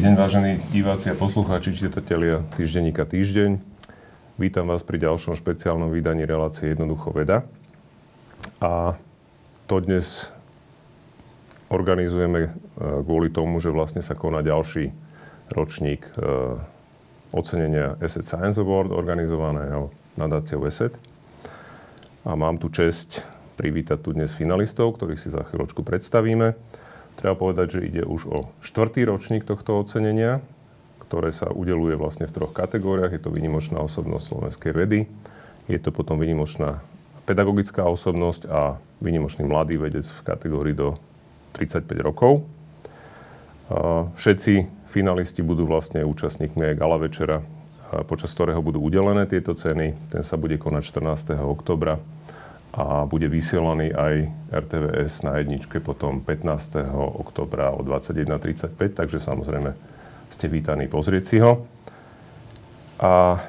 Dobrý deň, vážení diváci a poslucháči, čitatelia týždenníka Týždeň. Vítam vás pri ďalšom špeciálnom vydaní relácie Jednoducho veda. A to dnes organizujeme e, kvôli tomu, že vlastne sa koná ďalší ročník e, ocenenia Asset Science Award organizovaného nadáciou ESET. A mám tu čest privítať tu dnes finalistov, ktorých si za chvíľočku predstavíme. Treba povedať, že ide už o štvrtý ročník tohto ocenenia, ktoré sa udeluje vlastne v troch kategóriách. Je to výnimočná osobnosť slovenskej vedy, je to potom výnimočná pedagogická osobnosť a výnimočný mladý vedec v kategórii do 35 rokov. Všetci finalisti budú vlastne účastníkmi aj gala večera, počas ktorého budú udelené tieto ceny. Ten sa bude konať 14. oktobra a bude vysielaný aj RTVS na jedničke potom 15. oktobra o 21.35, takže samozrejme ste vítaní pozrieť si ho. A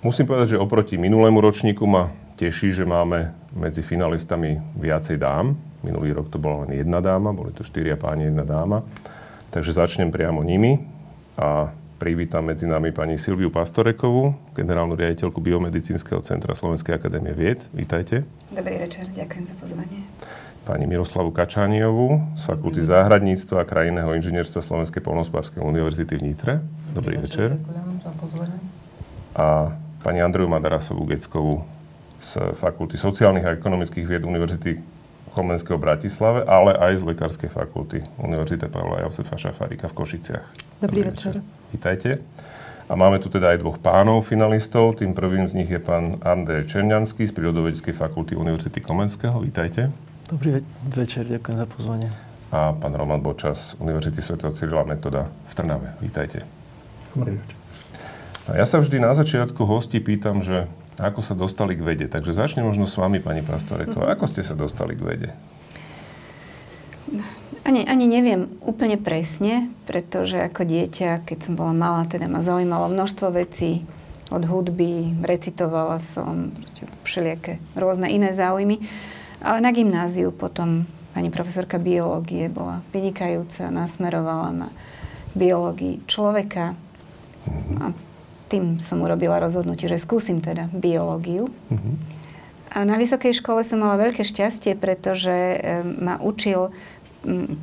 musím povedať, že oproti minulému ročníku ma teší, že máme medzi finalistami viacej dám. Minulý rok to bola len jedna dáma, boli to štyria páni, jedna dáma. Takže začnem priamo nimi a privítam medzi nami pani Silviu Pastorekovú, generálnu riaditeľku Biomedicínskeho centra Slovenskej akadémie vied. Vítajte. Dobrý večer, ďakujem za pozvanie. Pani Miroslavu Kačániovú z Fakulty záhradníctva a krajinného inžinierstva Slovenskej polnospárskej univerzity v Nitre. Dobrý, Dobrý večer. Ďakujem za pozvanie. A pani Andreju Madarasovú Geckovú z Fakulty sociálnych a ekonomických vied Univerzity Komenského Bratislave, ale aj z Lekárskej fakulty Univerzity Pavla Josefa Šafárika v Košiciach. Dobrý, Dobrý večer. večer. Vítajte. A máme tu teda aj dvoch pánov finalistov. Tým prvým z nich je pán Andrej Černianský z Prírodovedeckej fakulty Univerzity Komenského. Vítajte. Dobrý večer, ďakujem za pozvanie. A pán Roman Bočas z Univerzity Sv. Cyrila Metoda v Trnave. Vítajte. Dobrý večer. A ja sa vždy na začiatku hosti pýtam, že ako sa dostali k vede. Takže začnem možno s vami, pani Pastoreková. Ako ste sa dostali k vede? Ani, ani neviem úplne presne, pretože ako dieťa, keď som bola malá, teda ma zaujímalo množstvo vecí od hudby, recitovala som všelijaké rôzne iné záujmy. Ale na gymnáziu potom pani profesorka biológie bola vynikajúca, nasmerovala ma biológii človeka. A tým som urobila rozhodnutie, že skúsim teda biológiu. Mm-hmm. A na vysokej škole som mala veľké šťastie, pretože ma učil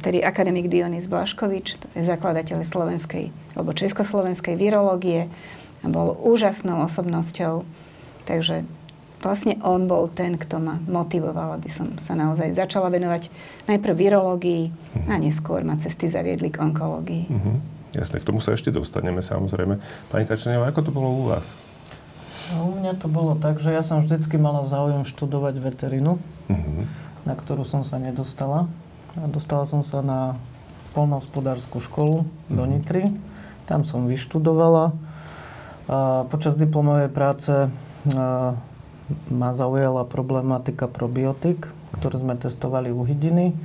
tedy akademik Dionys Blaškovič, to je zakladateľ slovenskej alebo československej virológie bol úžasnou osobnosťou. Takže vlastne on bol ten, kto ma motivoval, aby som sa naozaj začala venovať najprv virológii a neskôr ma cesty zaviedli k onkológii. Uh-huh. Jasne, k tomu sa ešte dostaneme samozrejme. Pani Kačanová, ako to bolo u vás? No, u mňa to bolo tak, že ja som vždycky mala záujem študovať veterinu, uh-huh. na ktorú som sa nedostala. A dostala som sa na polnohospodárskú školu mm-hmm. do mhm. Nitry. Tam som vyštudovala. A počas diplomovej práce ma zaujala problematika probiotik, ktorú sme testovali u hydiny.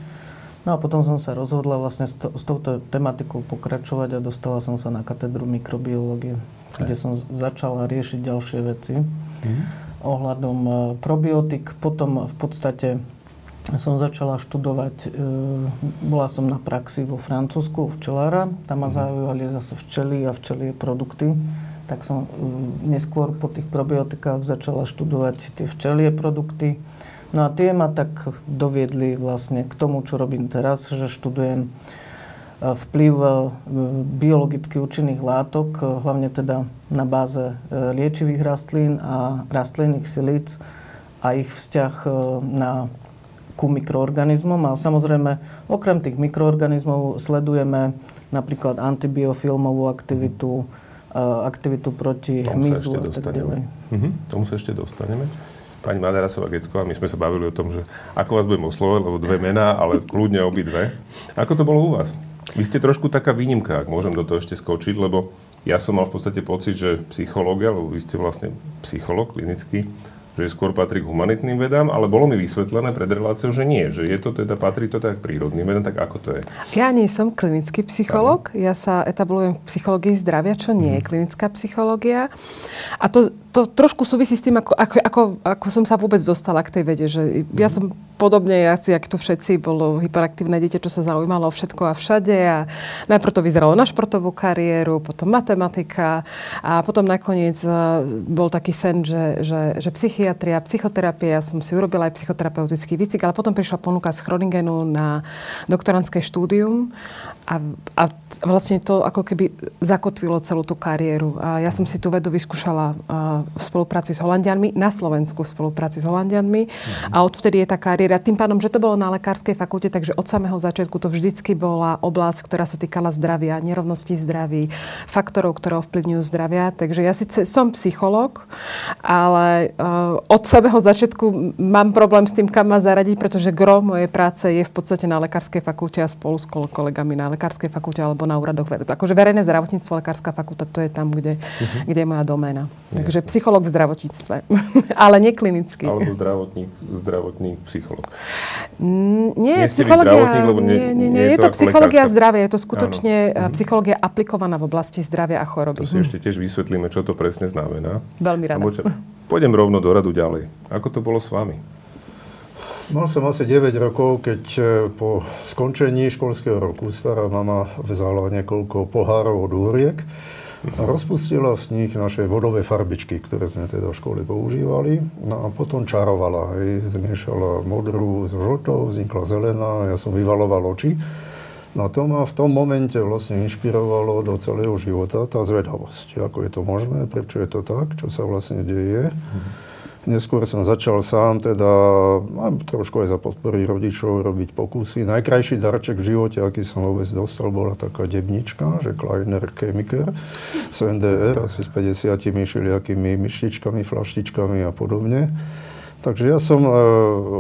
No a potom som sa rozhodla vlastne s, to, s touto tematikou pokračovať a dostala som sa na katedru mikrobiológie, kde som začala riešiť ďalšie veci mm. ohľadom probiotik. Potom v podstate som začala študovať, e, bola som na praxi vo Francúzsku, včelára, tam ma mhm. zaujali zase včely a včelie produkty. Tak som e, neskôr po tých probiotikách začala študovať tie včelie produkty. No a tie ma tak doviedli vlastne k tomu, čo robím teraz, že študujem e, vplyv biologicky účinných látok, hlavne teda na báze liečivých rastlín a rastlinných silíc a ich vzťah na ku mikroorganizmom, ale samozrejme okrem tých mikroorganizmov sledujeme napríklad antibiofilmovú aktivitu, aktivitu proti hmyzu a tak ďalej. Mhm, tomu sa ešte dostaneme. Pani Madarasová Gecková, my sme sa bavili o tom, že ako vás budem oslovať, lebo dve mená, ale kľudne obidve. Ako to bolo u vás? Vy ste trošku taká výnimka, ak môžem do toho ešte skočiť, lebo ja som mal v podstate pocit, že psychológia, lebo vy ste vlastne psychológ klinický, že skôr patrí k humanitným vedám, ale bolo mi vysvetlené pred reláciou, že nie, že je to teda, patrí to tak prírodným vedám, tak ako to je? Ja nie som klinický psychológ, ja sa etablujem v psychológii zdravia, čo nie je mhm. klinická psychológia. A to to trošku súvisí s tým, ako, ako, ako, ako som sa vôbec dostala k tej vede. Že ja som podobne, asi, ako tu všetci, bolo hyperaktívne dieťa, čo sa zaujímalo o všetko a všade. A najprv to vyzeralo na športovú kariéru, potom matematika a potom nakoniec e, bol taký sen, že, že, že psychiatria, psychoterapia. Ja som si urobila aj psychoterapeutický výcik, ale potom prišla ponuka z Chroningenu na doktorantské štúdium a, a vlastne to ako keby zakotvilo celú tú kariéru. A ja som si tú vedu vyskúšala v spolupráci s Holandianmi, na Slovensku v spolupráci s Holandianmi. A odvtedy je tá kariéra. Tým pádom, že to bolo na lekárskej fakulte, takže od samého začiatku to vždycky bola oblasť, ktorá sa týkala zdravia, nerovnosti zdraví, faktorov, ktoré ovplyvňujú zdravia. Takže ja síce som psycholog, ale uh, od samého začiatku mám problém s tým, kam ma zaradiť, pretože gro mojej práce je v podstate na lekárskej fakulte a spolu s kolegami na lekárskej fakulte alebo na úradoch. Akože verejné zdravotníctvo, lekárska fakulta, to je tam, kde, uh-huh. kde je moja doména. Takže psycholog v zdravotníctve, ale neklinicky. Alebo zdravotník, zdravotník, psycholog. Mm, nie, nie psychológia, lebo nie, nie, nie, nie, je, je to, to psychológia zdravia, je to skutočne. Mhm. psychológia aplikovaná v oblasti zdravia a choroby. To si ešte tiež vysvetlíme, čo to presne znamená. Veľmi rada. Čo, pôjdem rovno do radu ďalej. Ako to bolo s vami? Mal som asi 9 rokov, keď e, po skončení školského roku stará mama vzala niekoľko pohárov od úriek a rozpustila v nich naše vodové farbičky, ktoré sme teda v škole používali. No a potom čarovala, hej, zmiešala modrú s žltou, vznikla zelená, ja som vyvaloval oči. No to ma v tom momente vlastne inšpirovalo do celého života tá zvedavosť. Ako je to možné, prečo je to tak, čo sa vlastne deje. Mm-hmm. Neskôr som začal sám teda, trošku aj za podpory rodičov, robiť pokusy. Najkrajší darček v živote, aký som vôbec dostal, bola taká debnička, že Kleiner Chemiker z NDR, asi s 50 všelijakými myštičkami, flaštičkami a podobne. Takže ja som e,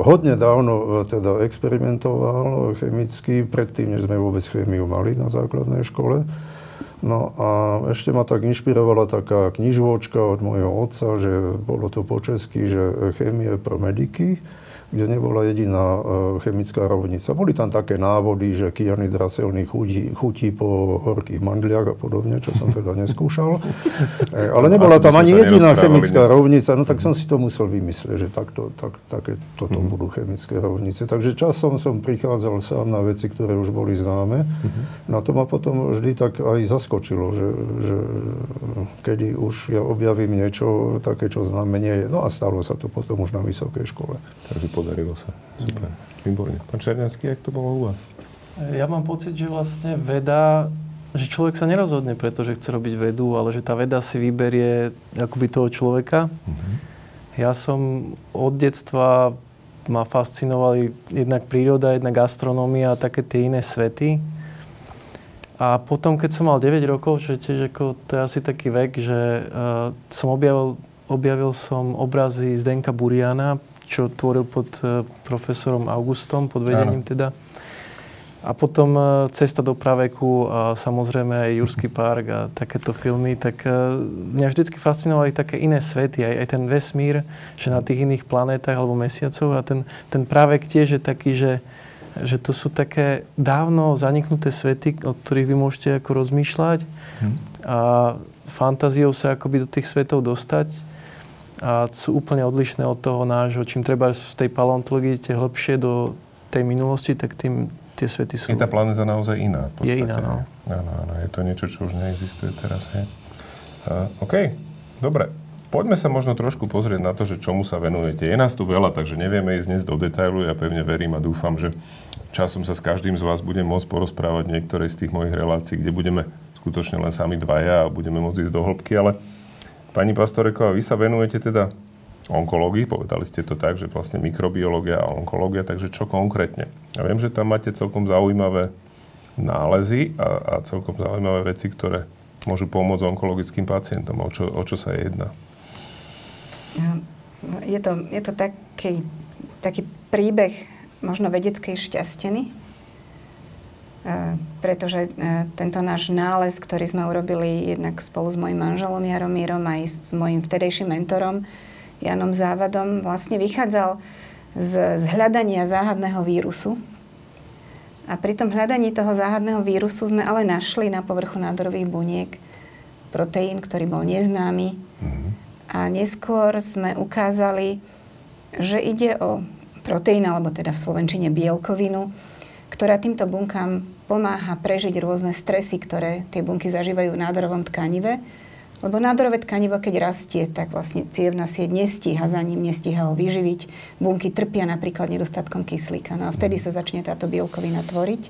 hodne dávno e, teda experimentoval chemicky, predtým, než sme vôbec chemiu mali na základnej škole. No a ešte ma tak inšpirovala taká knižôčka od môjho otca, že bolo to po česky, že chémie pro mediky kde nebola jediná e, chemická rovnica. Boli tam také návody, že kianidraselný chutí, chutí po horkých mandliach a podobne, čo som teda neskúšal. E, ale nebola tam ani jediná chemická rovnica, no tak som si to musel vymyslieť, že takto, tak, také, toto mm. budú chemické rovnice. Takže časom som prichádzal sám na veci, ktoré už boli známe. Mm-hmm. Na to ma potom vždy tak aj zaskočilo, že, že kedy už ja objavím niečo také, čo známe nie je. No a stalo sa to potom už na vysokej škole. Takže podarilo sa. Super. Výborne. Pán Černianský, jak to bolo u vás? Ja mám pocit, že vlastne veda, že človek sa nerozhodne preto, že chce robiť vedu, ale že tá veda si vyberie akoby toho človeka. Mm-hmm. Ja som od detstva ma fascinovali jednak príroda, jednak astronómia a také tie iné svety. A potom, keď som mal 9 rokov, čo je tiež ako, to je asi taký vek, že uh, som objavil, objavil som obrazy Zdenka Buriana, čo tvoril pod e, profesorom Augustom, pod vedením Áno. teda. A potom e, Cesta do praveku a samozrejme aj Jurský park a takéto filmy, tak e, mňa vždycky fascinovali také iné svety, aj, aj ten vesmír, že na tých iných planétach alebo mesiacoch a ten, ten právek tiež je taký, že, že to sú také dávno zaniknuté svety, od ktorých vy môžete ako rozmýšľať hm. a fantáziou sa akoby do tých svetov dostať a sú úplne odlišné od toho nášho. Čím treba v tej paleontológii idete hlbšie do tej minulosti, tak tým tie svety sú... Je tá planéta naozaj iná v podstate. Je iná, no. Áno, áno. Je to niečo, čo už neexistuje teraz. Je. Uh, OK, dobre. Poďme sa možno trošku pozrieť na to, že čomu sa venujete. Je nás tu veľa, takže nevieme ísť dnes do detailu. Ja pevne verím a dúfam, že časom sa s každým z vás budem môcť porozprávať v niektorej z tých mojich relácií, kde budeme skutočne len sami dvaja a budeme môcť ísť do hĺbky, ale Pani Pastoreková, vy sa venujete teda onkológii, povedali ste to tak, že vlastne mikrobiológia a onkológia, takže čo konkrétne? Ja viem, že tam máte celkom zaujímavé nálezy a, a celkom zaujímavé veci, ktoré môžu pomôcť onkologickým pacientom. O čo, o čo sa jedná? Je to, je to taký, taký príbeh možno vedeckej šťasteny, E, pretože e, tento náš nález, ktorý sme urobili jednak spolu s mojim manželom Jaromírom aj s mojim vtedejším mentorom Janom Závadom, vlastne vychádzal z, z hľadania záhadného vírusu. A pri tom hľadaní toho záhadného vírusu sme ale našli na povrchu nádorových buniek proteín, ktorý bol neznámy. Mm-hmm. A A neskôr sme ukázali, že ide o proteín, alebo teda v slovenčine bielkovinu, ktorá týmto bunkám pomáha prežiť rôzne stresy, ktoré tie bunky zažívajú v nádorovom tkanive. Lebo nádorové tkanivo, keď rastie, tak vlastne cievna sieť nestíha za ním, nestíha ho vyživiť. Bunky trpia napríklad nedostatkom kyslíka. No a vtedy sa začne táto bielkovina tvoriť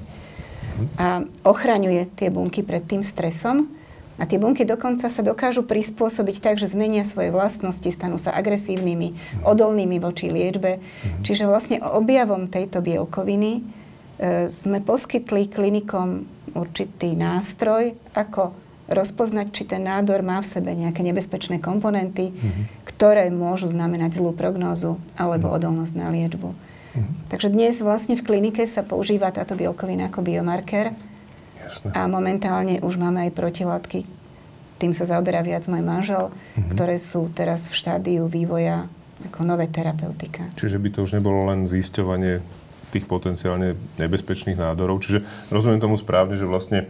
a ochraňuje tie bunky pred tým stresom. A tie bunky dokonca sa dokážu prispôsobiť tak, že zmenia svoje vlastnosti, stanú sa agresívnymi, odolnými voči liečbe. Čiže vlastne objavom tejto bielkoviny sme poskytli klinikom určitý nástroj, ako rozpoznať, či ten nádor má v sebe nejaké nebezpečné komponenty, mm-hmm. ktoré môžu znamenať zlú prognózu alebo mm-hmm. odolnosť na liečbu. Mm-hmm. Takže dnes vlastne v klinike sa používa táto bielkovina ako biomarker Jasne. a momentálne už máme aj protilátky. Tým sa zaoberá viac môj manžel, mm-hmm. ktoré sú teraz v štádiu vývoja ako nové terapeutika. Čiže by to už nebolo len zisťovanie tých potenciálne nebezpečných nádorov. Čiže rozumiem tomu správne, že vlastne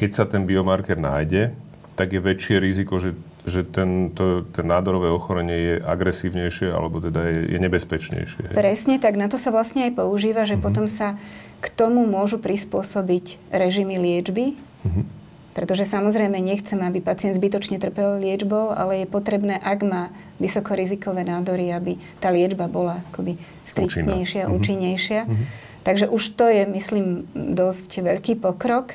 keď sa ten biomarker nájde, tak je väčšie riziko, že, že ten, to, ten nádorové ochorenie je agresívnejšie alebo teda je, je nebezpečnejšie. Presne, tak na to sa vlastne aj používa, že mm-hmm. potom sa k tomu môžu prispôsobiť režimy liečby, mm-hmm. Pretože samozrejme nechcem, aby pacient zbytočne trpel liečbou, ale je potrebné, ak má vysokorizikové nádory, aby tá liečba bola akoby striktnejšia, mm-hmm. účinnejšia. Mm-hmm. Takže už to je, myslím, dosť veľký pokrok.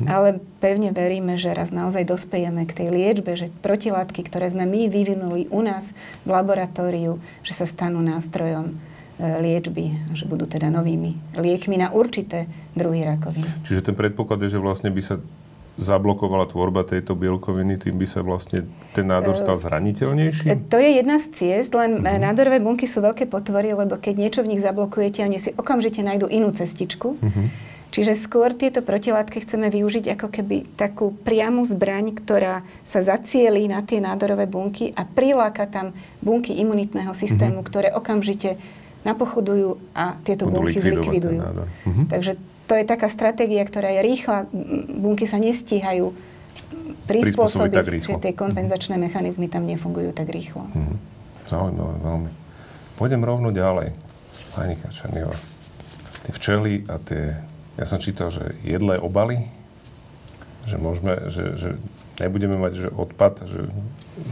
Mhm. Ale pevne veríme, že raz naozaj dospejeme k tej liečbe, že protilátky, ktoré sme my vyvinuli u nás v laboratóriu, že sa stanú nástrojom e, liečby, že budú teda novými liekmi na určité druhy rakoviny. Čiže ten predpoklad je, že vlastne by sa zablokovala tvorba tejto bielkoviny, tým by sa vlastne ten nádor stal e, zraniteľnejší? E, to je jedna z ciest, len uh-huh. nádorové bunky sú veľké potvory, lebo keď niečo v nich zablokujete, oni si okamžite nájdú inú cestičku. Uh-huh. Čiže skôr tieto protilátky chceme využiť ako keby takú priamu zbraň, ktorá sa zacielí na tie nádorové bunky a priláka tam bunky imunitného systému, mm-hmm. ktoré okamžite napochodujú a tieto Budú bunky zlikvidujú. Mm-hmm. Takže to je taká stratégia, ktorá je rýchla, bunky sa nestíhajú prispôsobiť, že tie kompenzačné mechanizmy tam nefungujú tak rýchlo. Mm-hmm. Zaujímavé, veľmi. Pôjdem rovno ďalej. Pani Kačaniová, tie včely a tie ja som čítal, že jedlé obaly, že môžeme, že, že nebudeme mať že odpad, že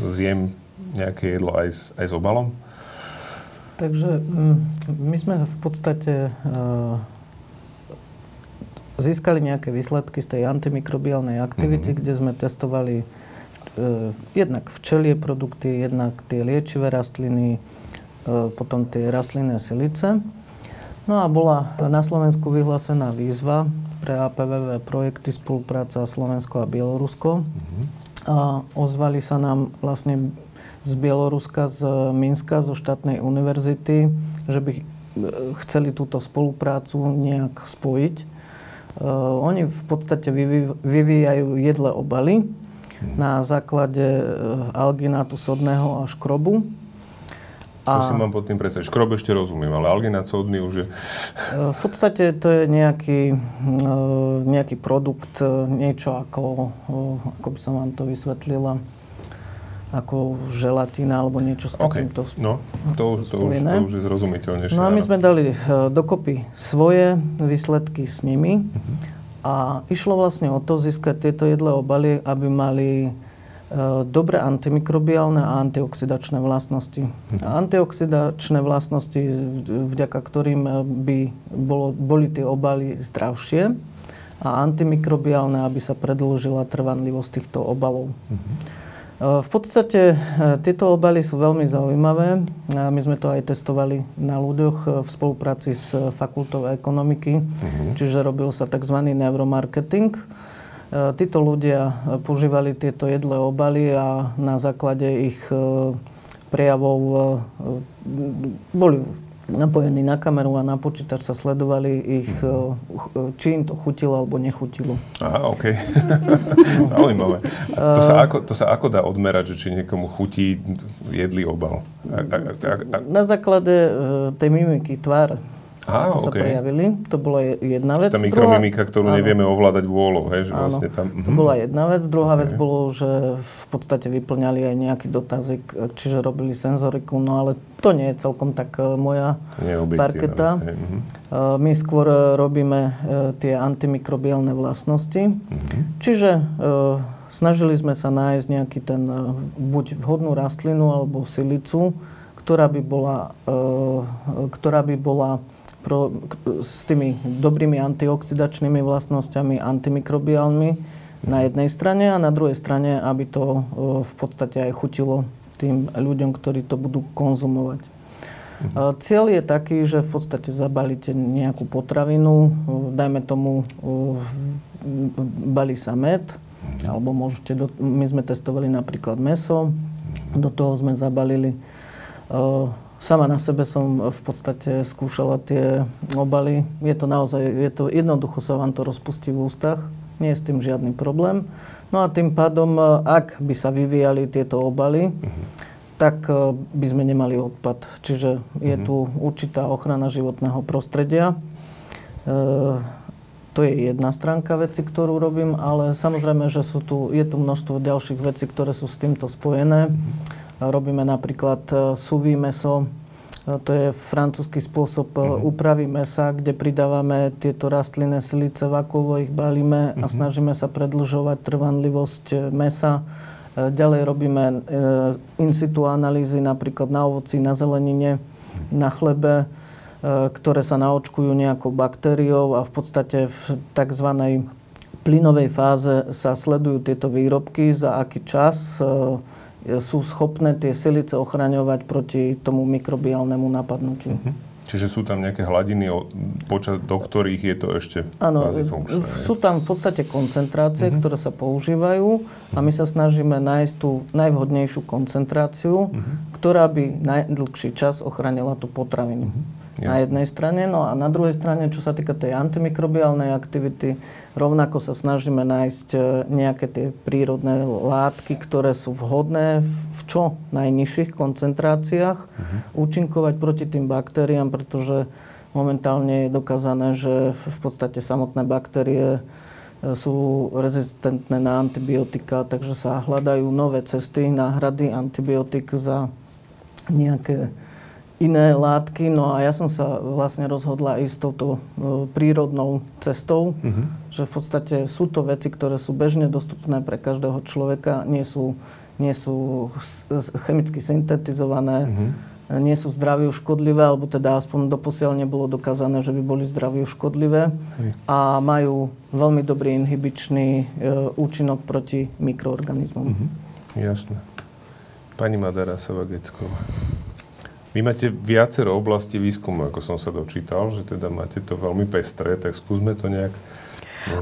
zjem nejaké jedlo aj s, aj s obalom? Takže mm, my sme v podstate uh, získali nejaké výsledky z tej antimikrobiálnej aktivity, mm-hmm. kde sme testovali uh, jednak včelie produkty, jednak tie liečivé rastliny, uh, potom tie rastlinné silice. No a bola na Slovensku vyhlásená výzva pre APVV projekty spolupráca Slovensko a Bielorusko. Mm-hmm. A ozvali sa nám vlastne z Bieloruska, z Minska, zo štátnej univerzity, že by e, chceli túto spoluprácu nejak spojiť. Uh, oni v podstate vyvíjajú jedle obaly mhm. na základe e, alginátu sodného a škrobu a... To si mám pod tým predstaviť. Škrob ešte rozumiem, ale alginát sodný už je... V podstate to je nejaký, nejaký produkt, niečo ako, ako by som vám to vysvetlila, ako želatina alebo niečo s okay. takýmto No, to už, to, už, to už je zrozumiteľnejšie. No a my sme dali dokopy svoje výsledky s nimi uh-huh. a išlo vlastne o to získať tieto jedlé obaly, aby mali E, dobré antimikrobiálne a antioxidačné vlastnosti. Mhm. Antioxidačné vlastnosti, vďaka ktorým e, by bolo, boli tie obaly zdravšie a antimikrobiálne, aby sa predlžila trvanlivosť týchto obalov. Mhm. V podstate tieto obaly sú veľmi zaujímavé. My sme to aj testovali na ľuďoch v spolupráci s fakultou ekonomiky, uh-huh. čiže robil sa tzv. neuromarketing. E, títo ľudia e, používali tieto jedlé obaly a na základe ich e, prejavov boli napojení na kameru a na počítač sa sledovali ich, či im to chutilo alebo nechutilo. Aha, OK. Zaujímavé. A to, sa ako, to sa ako dá odmerať, že či niekomu chutí jedlý obal? A, a, a, a... Na základe tej mimiky tváre. Á, ako sa okej. prejavili. To bola je- jedna vec. Tá mikromimika, ktorú Áno. nevieme ovládať vôľou, hej, že Áno, vlastne tam... to Mhm. bola jedna vec. Druhá vec Ok. bolo, že v podstate vyplňali aj nejaký dotazik, čiže robili senzoriku, no ale to nie je celkom tak e, moja parketa. vec, mhm. E, My skôr e, robíme tie antimikrobiálne vlastnosti. Mhm. Čiže snažili sme sa nájsť nejaký ten buď vhodnú rastlinu alebo silicu, ktorá by bola, e, ktorá by bola pro, s tými dobrými antioxidačnými vlastnosťami, antimikrobiálmi na jednej strane a na druhej strane, aby to e, v podstate aj chutilo tým ľuďom, ktorí to budú konzumovať. E, Cieľ je taký, že v podstate zabalíte nejakú potravinu, e, dajme tomu, v- balí sa med, alebo môžete, do, my sme testovali napríklad meso, do toho sme zabalili. e, Sama na sebe som v podstate skúšala tie obaly. Je to naozaj, je to jednoducho sa vám to rozpustí v ústach, nie je s tým žiadny problém. No a tým pádom, e, ak by sa vyvíjali tieto obaly, tak e, by sme nemali odpad. Čiže je tu určitá ochrana životného prostredia. E, to je jedna stránka veci, ktorú robím, ale samozrejme, že sú tu, je tu množstvo ďalších vecí, ktoré sú s týmto spojené. Robíme napríklad e, suvý meso, E, to je francúzsky spôsob úpravy mesa, kde pridávame tieto rastlinné silice, vakuovo ich balíme a snažíme sa predlžovať trvanlivosť mesa. Ďalej robíme in situ analýzy napríklad na ovoci, na zelenine, na chlebe, ktoré sa naočkujú nejakou baktériou a v podstate v tzv. plynovej fáze sa sledujú tieto výrobky, za aký čas sú schopné tie silice ochraňovať proti tomu mikrobiálnemu napadnutiu. Čiže sú tam nejaké hladiny, počas do ktorých je to ešte Áno, sú tam v podstate koncentrácie, ktoré sa používajú a my sa snažíme nájsť tú najvhodnejšiu koncentráciu, ktorá by najdlhší čas ochránila tú potravinu. Na Jasné. jednej strane, no a na druhej strane, čo sa týka tej antimikrobiálnej aktivity, rovnako sa snažíme nájsť e, nejaké tie prírodné látky, ktoré sú vhodné v čo najnižších koncentráciách, účinkovať proti tým baktériám, pretože momentálne je dokázané, že v podstate samotné baktérie e, sú rezistentné na antibiotika, takže sa hľadajú nové cesty, náhrady antibiotik za nejaké iné látky. No a ja som sa vlastne rozhodla ísť touto e, prírodnou cestou, že v podstate sú to veci, ktoré sú bežne dostupné pre každého človeka, nie sú, nie sú chemicky syntetizované, nie sú zdraviu škodlivé, alebo teda aspoň doposiaľ nebolo dokázané, že by boli zdraviu škodlivé a majú veľmi dobrý inhibičný e, účinok proti mikroorganizmom. Jasné. Pani Madara Savagecková. Vy máte viacero oblastí výskumu, ako som sa dočítal, že teda máte to veľmi pestré, tak skúsme to nejak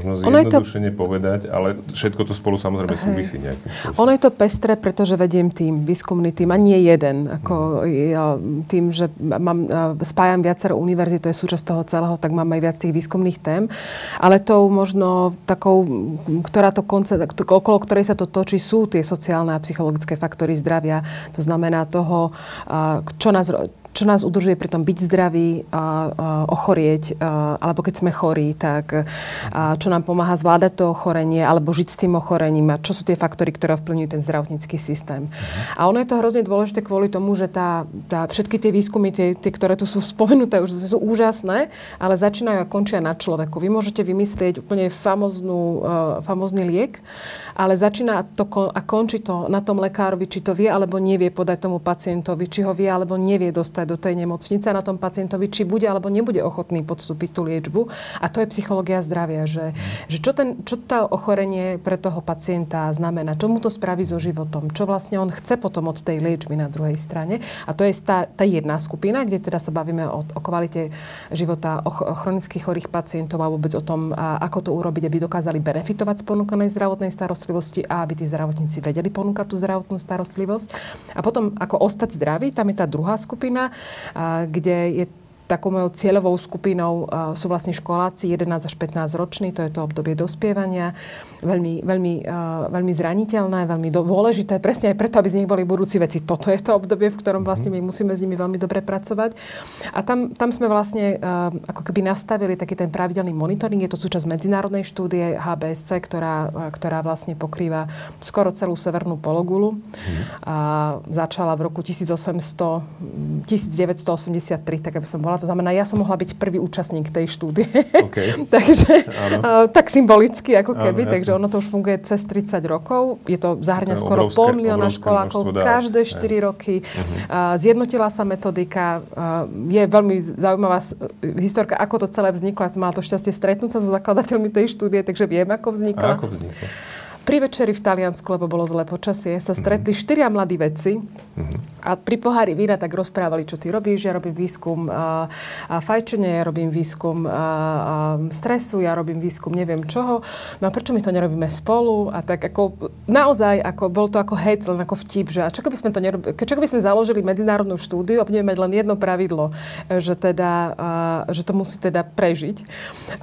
možno Ono je to- zjednodušene povedať, ale všetko to spolu samozrejme súvisí nejakým spôsobom. Ono je to pestré, pretože vediem tým, výskumný tým, a nie jeden. Ako ja, tým, že mám, spájam viacero univerzít, to je súčasť toho celého, tak mám aj viac tých výskumných tém. Ale tou možno takou, ktorá to konce, okolo ktorej sa to točí, sú tie sociálne a psychologické faktory zdravia. To znamená toho, čo nás čo nás udržuje pri tom byť zdraví, ochorieť, alebo keď sme chorí, tak čo nám pomáha zvládať to ochorenie, alebo žiť s tým ochorením a čo sú tie faktory, ktoré ovplyvňujú ten zdravotnícky systém. A ono je to hrozne dôležité kvôli tomu, že tá, tá, všetky tie výskumy, tie, tie, ktoré tu sú spomenuté, už sú úžasné, ale začínajú a končia na človeku. Vy môžete vymyslieť úplne famoznú, uh, famozný liek, ale začína to ko- a končí to na tom lekárovi, či to vie alebo nevie podať tomu pacientovi, či ho vie alebo nevie dostať do tej nemocnice na tom pacientovi, či bude alebo nebude ochotný podstúpiť tú liečbu. A to je psychológia zdravia, že, že čo, ten, čo to ochorenie pre toho pacienta znamená, čo mu to spraví so životom, čo vlastne on chce potom od tej liečby na druhej strane. A to je tá, tá jedna skupina, kde teda sa bavíme o, o kvalite života o chronických chorých pacientov a vôbec o tom, a ako to urobiť, aby dokázali benefitovať z ponúkanej zdravotnej starostlivosti a aby tí zdravotníci vedeli ponúkať tú zdravotnú starostlivosť. A potom, ako ostať zdraví, tam je tá druhá skupina, kde je takou mojou cieľovou skupinou sú vlastne školáci 11 až 15 roční, to je to obdobie dospievania. Veľmi, veľmi, uh, veľmi zraniteľné, veľmi dôležité, presne aj preto, aby z nich boli budúci veci. Toto je to obdobie, v ktorom vlastne my musíme s nimi veľmi dobre pracovať. A tam, tam sme vlastne uh, ako keby nastavili taký ten pravidelný monitoring. Je to súčasť medzinárodnej štúdie HBSC, ktorá, uh, ktorá vlastne pokrýva skoro celú severnú pologulu. Mm. A začala v roku 1800, 1983, tak aby som bola. To znamená, ja som mohla byť prvý účastník tej štúdie. Okay. takže uh, tak symbolicky ako keby. Áno, takže ono to už funguje cez 30 rokov. Je to zahrňa skoro obrovské, pol milióna školákov každé 4 ja. roky. Uh-huh. zjednotila sa metodika. Je veľmi zaujímavá historka, ako to celé vzniklo. Ja som mala to šťastie stretnúť sa so zakladateľmi tej štúdie, takže viem, ako vznikla. A ako vznikla? Pri večeri v Taliansku, lebo bolo zlé počasie, sa stretli mm-hmm. štyria mladí vedci mm-hmm. a pri pohári vína tak rozprávali, čo ty robíš. Ja robím výskum a, a fajčenia, ja robím výskum a, a stresu, ja robím výskum neviem čoho. No a prečo my to nerobíme spolu? A tak ako naozaj, ako, bol to ako hec, len ako vtip, že a čo keby sme to nerobili, čo keby sme založili medzinárodnú štúdiu a budeme mať len jedno pravidlo, že teda, a, že to musí teda prežiť.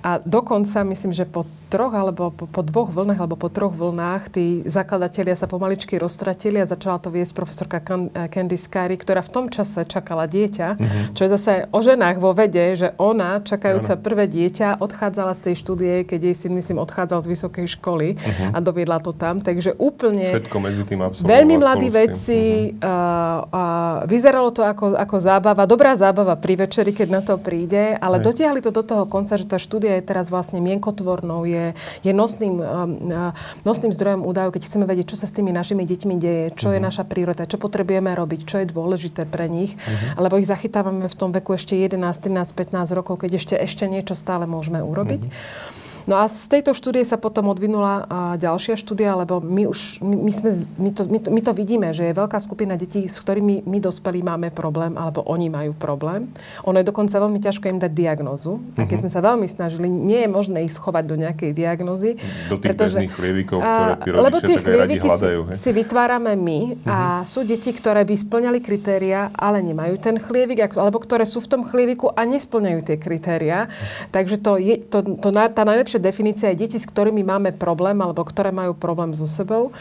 A dokonca myslím, že po troch alebo po, po dvoch vlnách alebo po troch vlnách tí zakladatelia sa pomaličky roztratili a začala to viesť profesorka eh, Candy Skyry, ktorá v tom čase čakala dieťa, mm-hmm. čo je zase o ženách vo vede, že ona, čakajúca ano. prvé dieťa, odchádzala z tej štúdie, keď jej syn, myslím, odchádzal z vysokej školy mm-hmm. a doviedla to tam. Takže úplne... Všetko medzi tým Veľmi mladí vedci. Mm-hmm. Uh, uh, vyzeralo to ako, ako zábava, dobrá zábava pri večeri, keď na to príde, ale Aj. dotiahli to do toho konca, že tá štúdia je teraz vlastne mienkotvornou, je je, je nosným, um, uh, nosným zdrojom údajov, keď chceme vedieť, čo sa s tými našimi deťmi deje, čo uh-huh. je mhm. naša príroda, čo potrebujeme robiť, čo je dôležité pre nich, uh-huh. lebo ich zachytávame v tom veku ešte 11, 13, 15 rokov, keď ešte, ešte niečo stále môžeme urobiť. Uh-huh. No a z tejto štúdie sa potom odvinula ďalšia štúdia, lebo my už, my, sme, my, to, my, to, my to vidíme, že je veľká skupina detí, s ktorými my dospelí máme problém, alebo oni majú problém. Ono je dokonca veľmi ťažké im dať diagnozu. Uh-huh. A keď mhm. sme sa veľmi snažili, nie je možné ich schovať do nejakej diagnozy. Do tých pretože, bežných chlievikov, ktoré tí rodičia lebo tie hľadajú. Si, si vytvárame my uh-huh. a mhm. sú deti, ktoré by splňali kritéria, ale nemajú ten chlievik, alebo ktoré sú v tom chlieviku a nesplňajú tie kritéria. Uh-huh. Takže to je, to, to, tá najlepšia najlepšia definícia je deti, s ktorými máme problém alebo ktoré majú problém so sebou.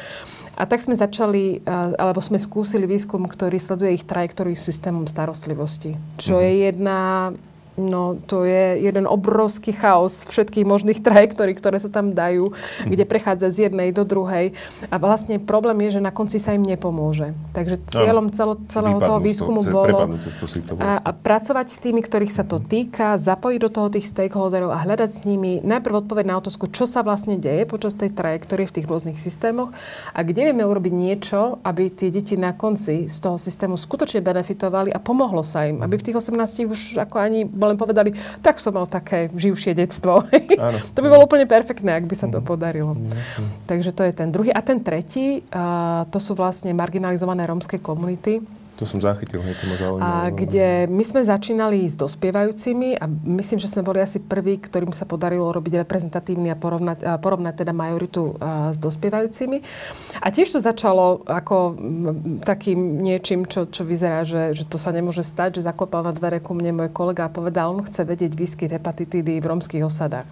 A tak sme začali, eh, alebo sme skúsili výskum, ktorý sleduje ich trajektóriu systémom starostlivosti. Čo mm-hmm. je jedna No to je jeden obrovský chaos všetkých možných trajektórií, ktoré sa tam dajú, mm. kde prechádza z jednej do druhej. A vlastne problém je, že na konci sa im nepomôže. Takže cieľom celo, celého toho výskumu to, bolo a, a pracovať s tými, ktorých sa to týka, zapojiť do toho tých stakeholderov a hľadať s nimi najprv odpoveď na otázku, čo sa vlastne deje počas tej trajektórie v tých rôznych systémoch a kde vieme urobiť niečo, aby tie deti na konci z toho systému skutočne benefitovali a pomohlo sa im. Aby v tých 18 už ako ani len povedali, tak som mal také živšie detstvo. Áno. to by bolo úplne perfektné, ak by sa to mhm. podarilo. Jasne. Takže to je ten druhý. A ten tretí, uh, to sú vlastne marginalizované rómske komunity to som zachytil, hej, to ma zaujímalo. A kde my sme začínali s dospievajúcimi a myslím, že sme boli asi prví, ktorým sa podarilo robiť reprezentatívny a porovnať, a porovnať teda majoritu a, s dospievajúcimi. A tiež to začalo ako m, takým niečím, čo, čo vyzerá, že, že to sa nemôže stať, že zaklopal na dvere ku mne môj kolega a povedal, on chce vedieť výskyt hepatitídy v romských osadách.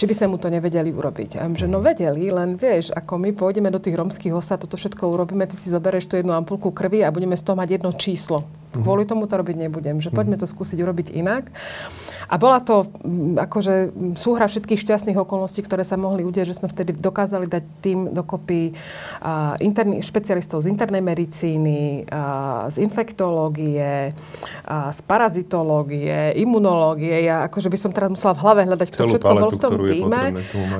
Či by sme mu to nevedeli urobiť. A že no vedeli, len vieš, ako my pôjdeme do tých romských osad, toto všetko urobíme, ty si zoberieš tú jednu ampulku krvi a budeme z toho mať jedno číslo. Kvôli tomu to robiť nebudem. Že poďme to skúsiť urobiť inak. A bola to mm, akože súhra všetkých šťastných okolností, ktoré sa mohli udiať, že sme vtedy dokázali dať tým dokopy uh, interný, špecialistov z internej medicíny, uh, z infektológie, uh, z parazitológie, imunológie. Ja akože by som teraz musela v hlave hľadať, kto všetko bol v tom týme.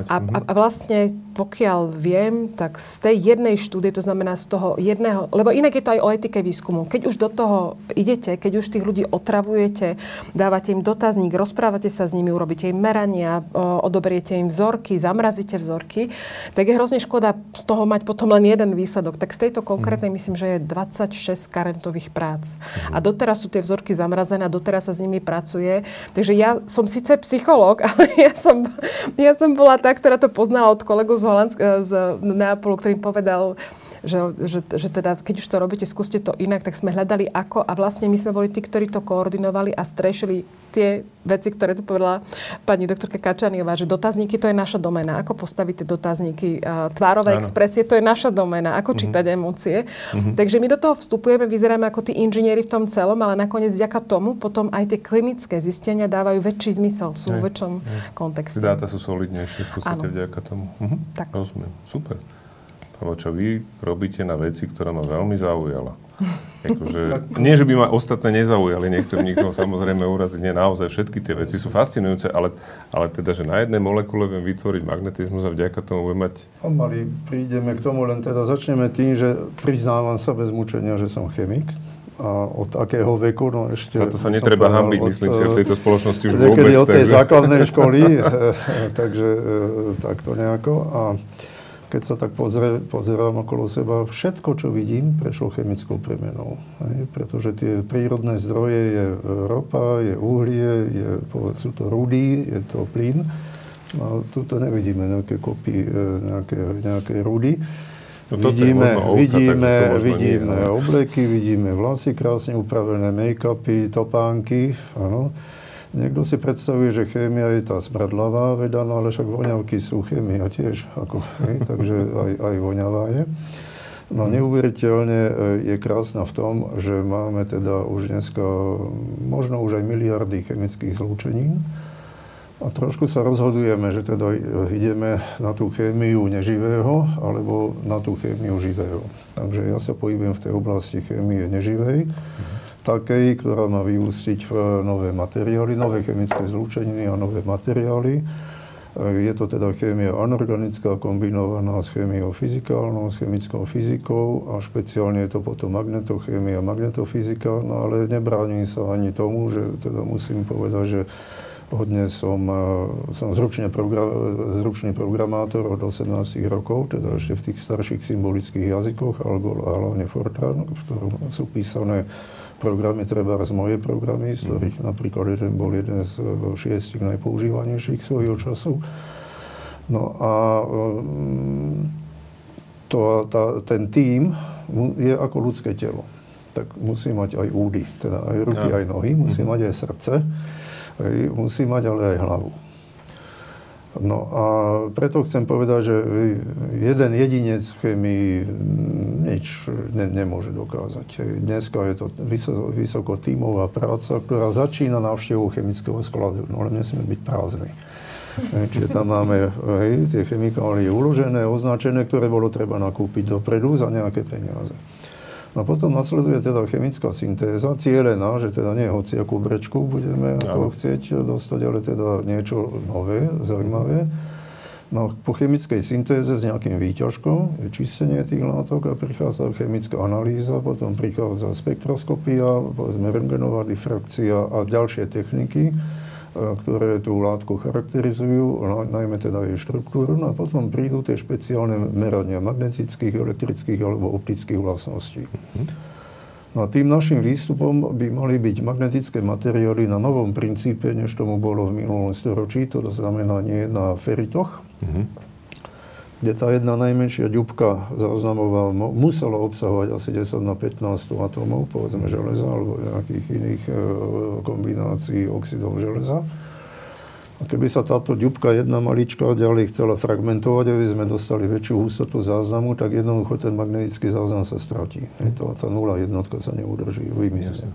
A, a, a vlastne, pokiaľ viem, tak z tej jednej štúdie, to znamená z toho jedného, lebo inak je to aj o etike výskumu. Keď už do toho idete, keď už tých ľudí otravujete, dávate im dotazník, rozprávate sa s nimi, urobíte im merania, odoberiete im vzorky, zamrazíte vzorky, tak je hrozne škoda z toho mať potom len jeden výsledok. Tak z tejto konkrétnej myslím, že je 26 karentových prác. A doteraz sú tie vzorky zamrazené a doteraz sa s nimi pracuje. Takže ja som síce psychológ, ale ja som, ja som bola tá, ktorá to poznala od kolegu z Holandska, z Neapolu, ktorý povedal, že, že, že teda, keď už to robíte, skúste to inak, tak sme hľadali ako a vlastne my sme boli tí, ktorí to koordinovali a strešili tie veci, ktoré tu povedala pani doktorka Kačaniová, že dotazníky to je naša domena. Ako postavíte dotazníky? Tvárové ano. expresie to je naša domena. Ako uh-huh. čítať emócie? Uh-huh. Takže my do toho vstupujeme, vyzeráme ako tí inžinieri v tom celom, ale nakoniec vďaka tomu potom aj tie klinické zistenia dávajú väčší zmysel, sú v väčšom kontexte. Dáta sú solidnejšie v podstate ano. vďaka tomu. Uh-huh. Tak. Rozumiem. Super. Lebo čo vy robíte na veci, ktorá ma veľmi zaujala. Akože, nie, že by ma ostatné nezaujali, nechcem nikoho samozrejme uraziť, nie, naozaj všetky tie veci sú fascinujúce, ale, ale teda, že na jednej molekule viem vytvoriť magnetizmus a vďaka tomu budem mať... Mali, prídeme k tomu, len teda začneme tým, že priznávam sa bez mučenia, že som chemik, a od akého veku, no ešte... Na to sa netreba hambiť, myslím si, v tejto spoločnosti už vôbec. Od tej takže... základnej školy, takže e, takto nejako. A keď sa tak pozrie, pozerám okolo seba, všetko, čo vidím, prešlo chemickou premenou. Hej? Pretože tie prírodné zdroje je ropa, je uhlie, je, sú to rudy, je to plyn. A tu nevidíme nejaké kopy, e, nejaké, nejaké rudy. No vidíme, ovca, vidíme, vidíme nie, no. obleky, vidíme vlasy krásne upravené, make-upy, topánky, áno. Niekto si predstavuje, že chémia je tá smradlavá veda, no ale však voňavky sú chémia tiež, ako, hej, takže aj, aj voňavá je. No neuveriteľne e, je krásna v tom, že máme teda už dneska možno už aj miliardy chemických zlúčenín. A trošku sa rozhodujeme, že teda ideme na tú chémiu neživého alebo na tú chémiu živého. Takže ja sa pohybujem v tej oblasti chémie neživej. Mhm takej, ktorá má vyústiť v nové materiály, nové chemické zlúčeniny a nové materiály. Je to teda chémia anorganická kombinovaná s chémiou fyzikálnou, s chemickou fyzikou a špeciálne je to potom magnetochémia, magnetofyzika, no ale nebránim sa ani tomu, že teda musím povedať, že hodne som, som zručný, program, zručný programátor od 18 rokov, teda ešte v tých starších symbolických jazykoch, alebo hlavne Fortran, v ktorom sú písané programy, treba z moje programy, z ktorých mm. napríklad jeden bol jeden z šiestich najpoužívanejších svojho času. No a mm, to, tá, ten tím je ako ľudské telo. Tak musí mať aj údy, teda aj ruky, aj nohy, musí mm. mať aj srdce, musí mať ale aj hlavu. No a preto chcem povedať, že jeden jedinec chemii nič ne, nemôže dokázať. Dneska je to vysoko, vysoko tímová práca, ktorá začína návštevu chemického skladu, no ale nesmie byť prázdny. Čiže tam máme hej, tie chemikálie uložené, označené, ktoré bolo treba nakúpiť dopredu za nejaké peniaze. A potom nasleduje teda chemická syntéza, cieľená, že teda nie hociakú brečku budeme ako chcieť dostať, ale teda niečo nové, zaujímavé. No, po chemickej syntéze s nejakým výťažkom je čistenie tých látok a prichádza chemická analýza, potom prichádza spektroskopia, povedzme rengenová difrakcia a ďalšie techniky, ktoré tú látku charakterizujú, najmä teda jej štruktúru, no a potom prídu tie špeciálne merania magnetických, elektrických alebo optických vlastností. No a tým našim výstupom by mali byť magnetické materiály na novom princípe, než tomu bolo v minulom storočí, to znamená nie na feritoch, mm-hmm kde tá jedna najmenšia ďubka záznamová musela obsahovať asi 10 na 15 atómov, povedzme železa alebo nejakých iných e, kombinácií oxidov železa. A keby sa táto ďubka jedna malička ďalej chcela fragmentovať, aby sme dostali väčšiu hustotu záznamu, tak jednoducho ten magnetický záznam sa stratí. Je to, tá nula jednotka sa neudrží, vymizne.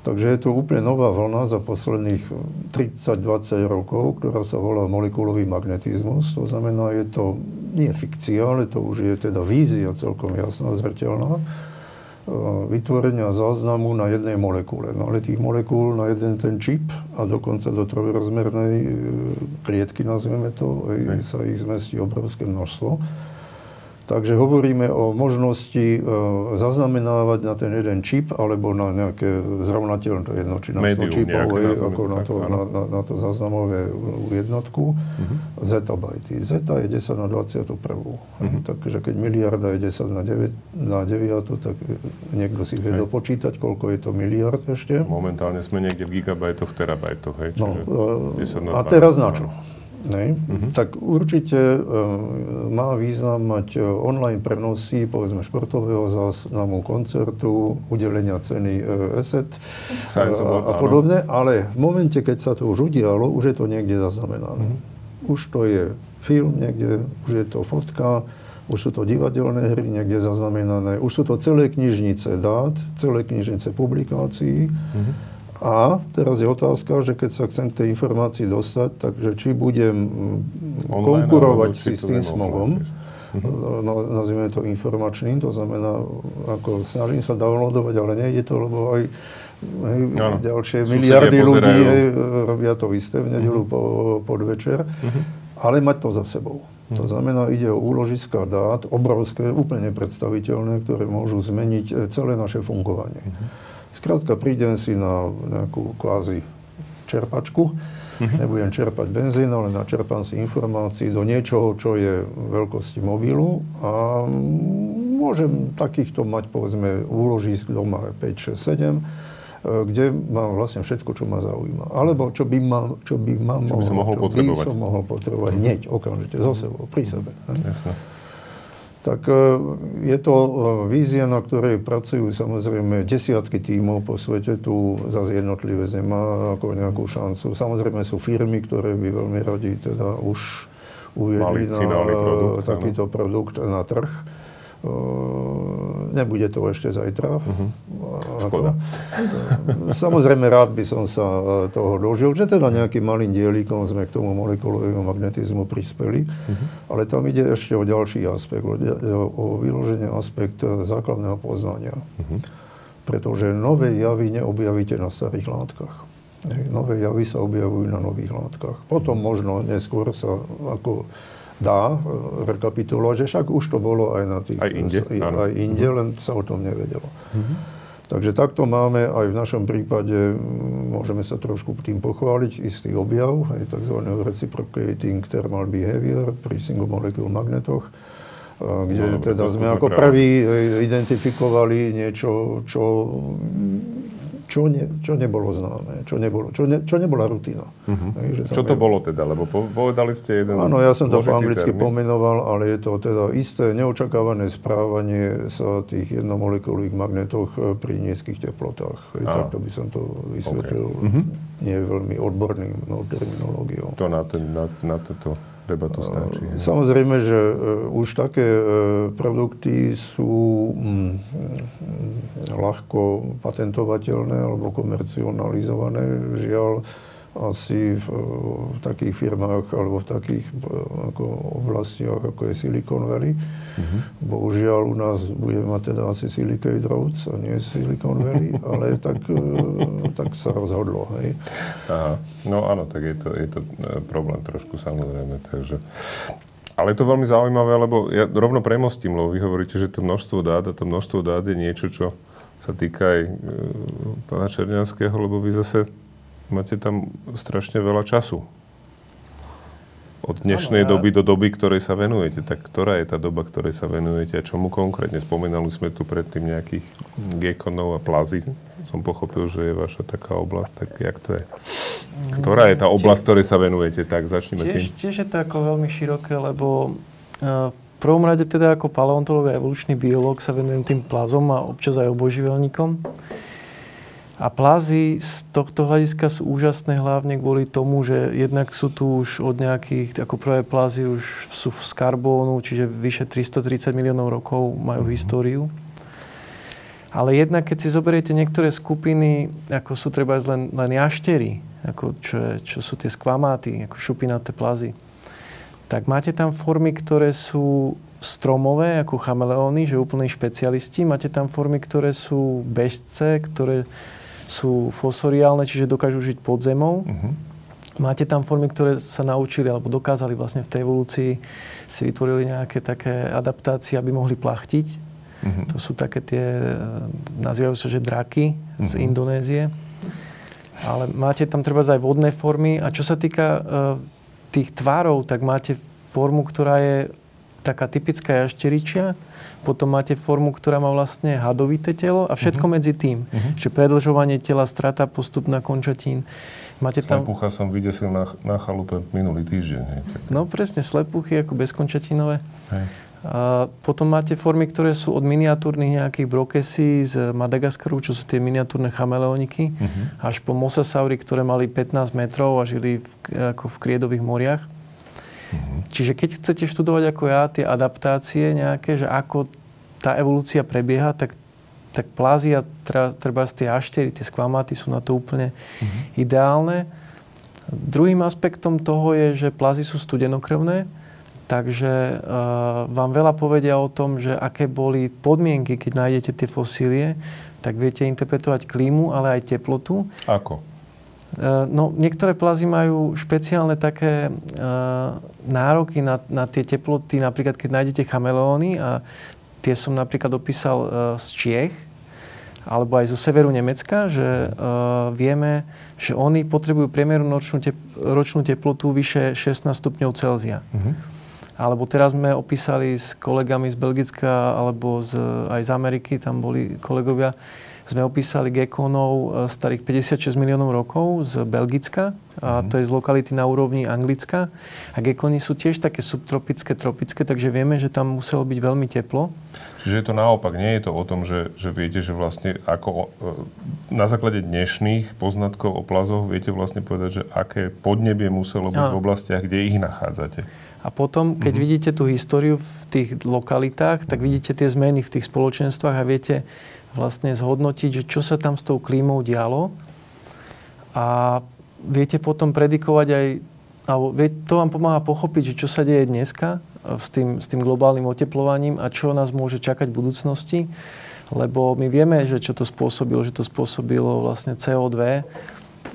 Takže je to úplne nová vlna za posledných 30-20 rokov, ktorá sa volá molekulový magnetizmus. To znamená, je to nie fikcia, ale to už je teda vízia celkom jasná, zreteľná e, vytvorenia záznamu na jednej molekule. No ale tých molekúl na jeden ten čip a dokonca do trojrozmernej e, klietky, nazveme to, sa ich zmestí obrovské množstvo. Takže hovoríme o možnosti e, zaznamenávať na ten jeden čip alebo na nejaké zrovnateľné, to jedno, či na 100 čipov, je, ako na to, na, na, na to zaznamové jednotku, uh-huh. zetabajty. Zeta je 10 na 21. Uh-huh. Mhm. Takže keď miliarda je 10 na 9, na 9 tak niekto si vie dopočítať, koľko je to miliard ešte. Momentálne sme niekde v gigabajtoch, terabajtoch, hej? no, e, a teraz na čo? Ne? Uh-huh. Tak určite uh, má význam mať uh, online prenosy, povedzme, športového záznamu, koncertu, udelenia ceny uh, ESET uh, a podobne, ale v momente, keď sa to už udialo, už je to niekde zaznamenané. Uh-huh. Už to je film niekde, už je to fotka, už sú to divadelné hry niekde zaznamenané, už sú to celé knižnice dát, celé knižnice publikácií. Uh-huh a teraz je otázka, že keď sa chcem k tej informácii dostať, takže či budem mm, Online, konkurovať si s tým smogom, uh-huh. nazvime to informačným, to znamená, ako snažím sa downloadovať, ale nejde to, lebo aj hej, ano. ďalšie Susedia miliardy ľudí hej, robia to isté v nedelu uh-huh. po, podvečer, uh-huh. ale mať to za sebou. To znamená, ide o úložiska dát, obrovské, úplne nepredstaviteľné, ktoré môžu zmeniť e, celé naše fungovanie. Uh-huh. Skrátka prídem si na nejakú kvázi čerpačku, uh-huh. nebudem čerpať benzín, ale načerpám si informácií do niečoho, čo je veľkosti mobilu a môžem takýchto mať, povedzme, úložisk doma 5, 6, 7, kde mám vlastne všetko, čo ma zaujíma. Alebo čo by ma, čo by ma čo mohol, by som mohol čo potrebovať. By som mohol potrebovať hneď, okamžite, zo sebou, pri sebe. Jasne tak e, je to e, vízia, na ktorej pracujú samozrejme desiatky tímov po svete. Tu zase jednotlivé nemá ako nejakú šancu. Samozrejme sú firmy, ktoré by veľmi radi teda už uviedli na produkt, takýto áno. produkt na trh. Nebude to ešte zajtra. Uh-huh. Škoda. Samozrejme, rád by som sa e, toho dožil, že teda nejakým malým dielíkom sme k tomu molekulovému magnetizmu prispeli, uh-huh. ale tam ide ešte o ďalší aspekt, o, o vyloženie aspekt základného poznania. Uh-huh. Pretože nové javy neobjavíte na starých látkach. Nové javy sa objavujú na nových látkach. Potom možno neskôr sa ako dá e, rekapitulovať, že však už to bolo aj na tých... Aj inde? Aj, aj inde, len sa o tom nevedelo. Mm-hmm. Takže takto máme aj v našom prípade, môžeme sa trošku tým pochváliť, istý objav, aj tzv. reciprocating thermal behavior pri single molecule magnetoch, kde no, teda sme ako prví identifikovali niečo, čo čo, ne, čo nebolo známe, čo, nebolo, čo, ne, čo nebola rutina. Uh-huh. Hej, že čo to je... bolo teda? Lebo povedali ste jeden Áno, ja som to po anglicky termín. pomenoval, ale je to teda isté neočakávané správanie sa tých jednomolekulových magnetoch pri nízkych teplotách. Hej, takto by som to vysvetlil okay. uh-huh. nie veľmi odborným no, terminológiou. To na, ten, na, na toto debatu stačí. Samozrejme, že uh, už také uh, produkty sú um, ľahko patentovateľné alebo komercionalizované. Žiaľ, asi v, v takých firmách alebo v takých ako oblastiach, ako je Silicon Valley. Mm-hmm. Bohužiaľ u nás bude mať teda asi Silicate Roads a nie Silicon Valley, ale tak, e, tak sa rozhodlo. Hej. Aha. No áno, tak je to, je to e, problém trošku samozrejme. Takže ale je to veľmi zaujímavé, lebo ja rovno premostím, lebo vy hovoríte, že to množstvo dát a to množstvo dát je niečo, čo sa týka aj e, pána Černianského, lebo vy zase máte tam strašne veľa času. Od dnešnej ano, ja... doby do doby, ktorej sa venujete. Tak ktorá je tá doba, ktorej sa venujete a čomu konkrétne? Spomenali sme tu predtým nejakých gekonov a plazy. Som pochopil, že je vaša taká oblasť. Tak jak to je? Ktorá je tá oblasť, ktorej sa venujete? Tak začneme tiež, tým. Tiež je to ako veľmi široké, lebo uh, v prvom rade teda ako paleontológ a evolučný biológ sa venujem tým plazom a občas aj oboživelníkom. A plázy z tohto hľadiska sú úžasné hlavne kvôli tomu, že jednak sú tu už od nejakých, ako prvé plázy už sú z karbónu, čiže vyše 330 miliónov rokov majú mm-hmm. históriu. Ale jednak, keď si zoberiete niektoré skupiny, ako sú treba len, len jaštery, ako čo, je, čo sú tie skvamáty, ako šupinaté plazy, tak máte tam formy, ktoré sú stromové, ako chameleóny, že úplní špecialisti. Máte tam formy, ktoré sú bežce, ktoré sú fosoriálne, čiže dokážu žiť pod zemou. Uh-huh. Máte tam formy, ktoré sa naučili alebo dokázali vlastne v tej evolúcii si vytvorili nejaké také adaptácie, aby mohli plachtiť. Uh-huh. To sú také tie, nazývajú sa, že draky uh-huh. z Indonézie. Ale máte tam treba aj vodné formy. A čo sa týka uh, tých tvárov, tak máte formu, ktorá je taká typická jašteričia, potom máte formu, ktorá má vlastne hadovité telo a všetko uh-huh. medzi tým. Uh-huh. Čiže predlžovanie tela, strata postupná končatín. Máte tam... Slepucha som vydesil na, na chalupe minulý týždeň. Hej. No presne, slepuchy ako bezkončatinové. Hej. A potom máte formy, ktoré sú od miniatúrnych nejakých brokesí z Madagaskaru, čo sú tie miniatúrne chameleoniky, uh-huh. až po mosasaury, ktoré mali 15 metrov a žili v, ako v kriedových moriach. Čiže keď chcete študovať ako ja tie adaptácie nejaké, že ako tá evolúcia prebieha, tak, tak plázia, treba z tie aštery, tie skvamaty sú na to úplne uh-huh. ideálne. Druhým aspektom toho je, že plazy sú studenokrvné, takže uh, vám veľa povedia o tom, že aké boli podmienky, keď nájdete tie fosílie, tak viete interpretovať klímu, ale aj teplotu. Ako? Eh, no, niektoré plazy majú špeciálne také uh, nároky na, na tie teploty, napríklad keď nájdete chameleóny a tie som napríklad opísal uh, z Čiech, alebo aj zo severu Nemecka, že uh, vieme, že oni potrebujú priemernú ročnú, tep- ročnú teplotu vyše 16 stupňov Celzia. Uh-huh. Alebo teraz sme opísali s kolegami z Belgicka alebo z, aj z Ameriky, tam boli kolegovia, sme opísali gekonov e, starých 56 miliónov rokov z Belgicka, a mhm. to je z lokality na úrovni Anglicka. A gekony sú tiež také subtropické, tropické, takže vieme, že tam muselo byť veľmi teplo. Čiže je to naopak, nie je to o tom, že, že viete, že vlastne ako e, na základe dnešných poznatkov o plazoch viete vlastne povedať, že aké podnebie muselo byť a. v oblastiach, kde ich nachádzate. A potom, keď mm-hmm. vidíte tú históriu v tých lokalitách, tak vidíte tie zmeny v tých spoločenstvách a viete, vlastne zhodnotiť, že čo sa tam s tou klímou dialo a viete potom predikovať aj, alebo to vám pomáha pochopiť, že čo sa deje dneska e, s tým, s tým globálnym oteplovaním a čo nás môže čakať v budúcnosti. Lebo my vieme, že čo to spôsobilo, že to spôsobilo vlastne CO2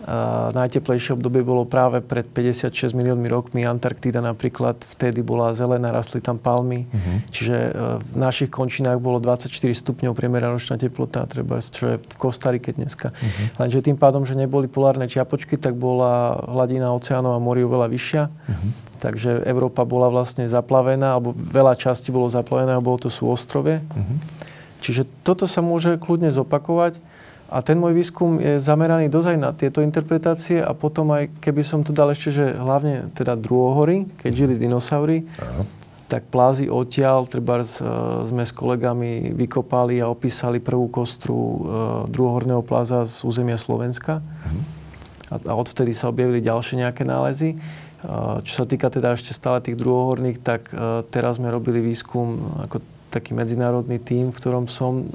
a najteplejšie obdobie bolo práve pred 56 miliónmi rokmi. Antarktída napríklad vtedy bola zelená, rastli tam palmy. Uh-huh. Čiže e, v našich končinách bolo 24 stupňov priemerná ročná teplota, treba, čo je v Kostarike dneska. Uh-huh. Lenže tým pádom, že neboli polárne čiapočky, tak bola hladina oceánov a morí oveľa vyššia. Uh-huh. Takže Európa bola vlastne zaplavená, alebo veľa časti bolo zaplavené, bolo to sú ostrovie. Uh-huh. Čiže toto sa môže kľudne zopakovať. A ten môj výskum je zameraný dozaj na tieto interpretácie a potom aj, keby som to dal ešte, že hlavne teda druhohory, keď žili dinosaury, Aha. tak plázy odtiaľ, treba sme s kolegami vykopali a opísali prvú kostru uh, druhohorného pláza z územia Slovenska. Uh-huh. A, a odvtedy sa objavili ďalšie nejaké nálezy. Uh, čo sa týka teda ešte stále tých druhohorných, tak uh, teraz sme robili výskum ako taký medzinárodný tím, v ktorom som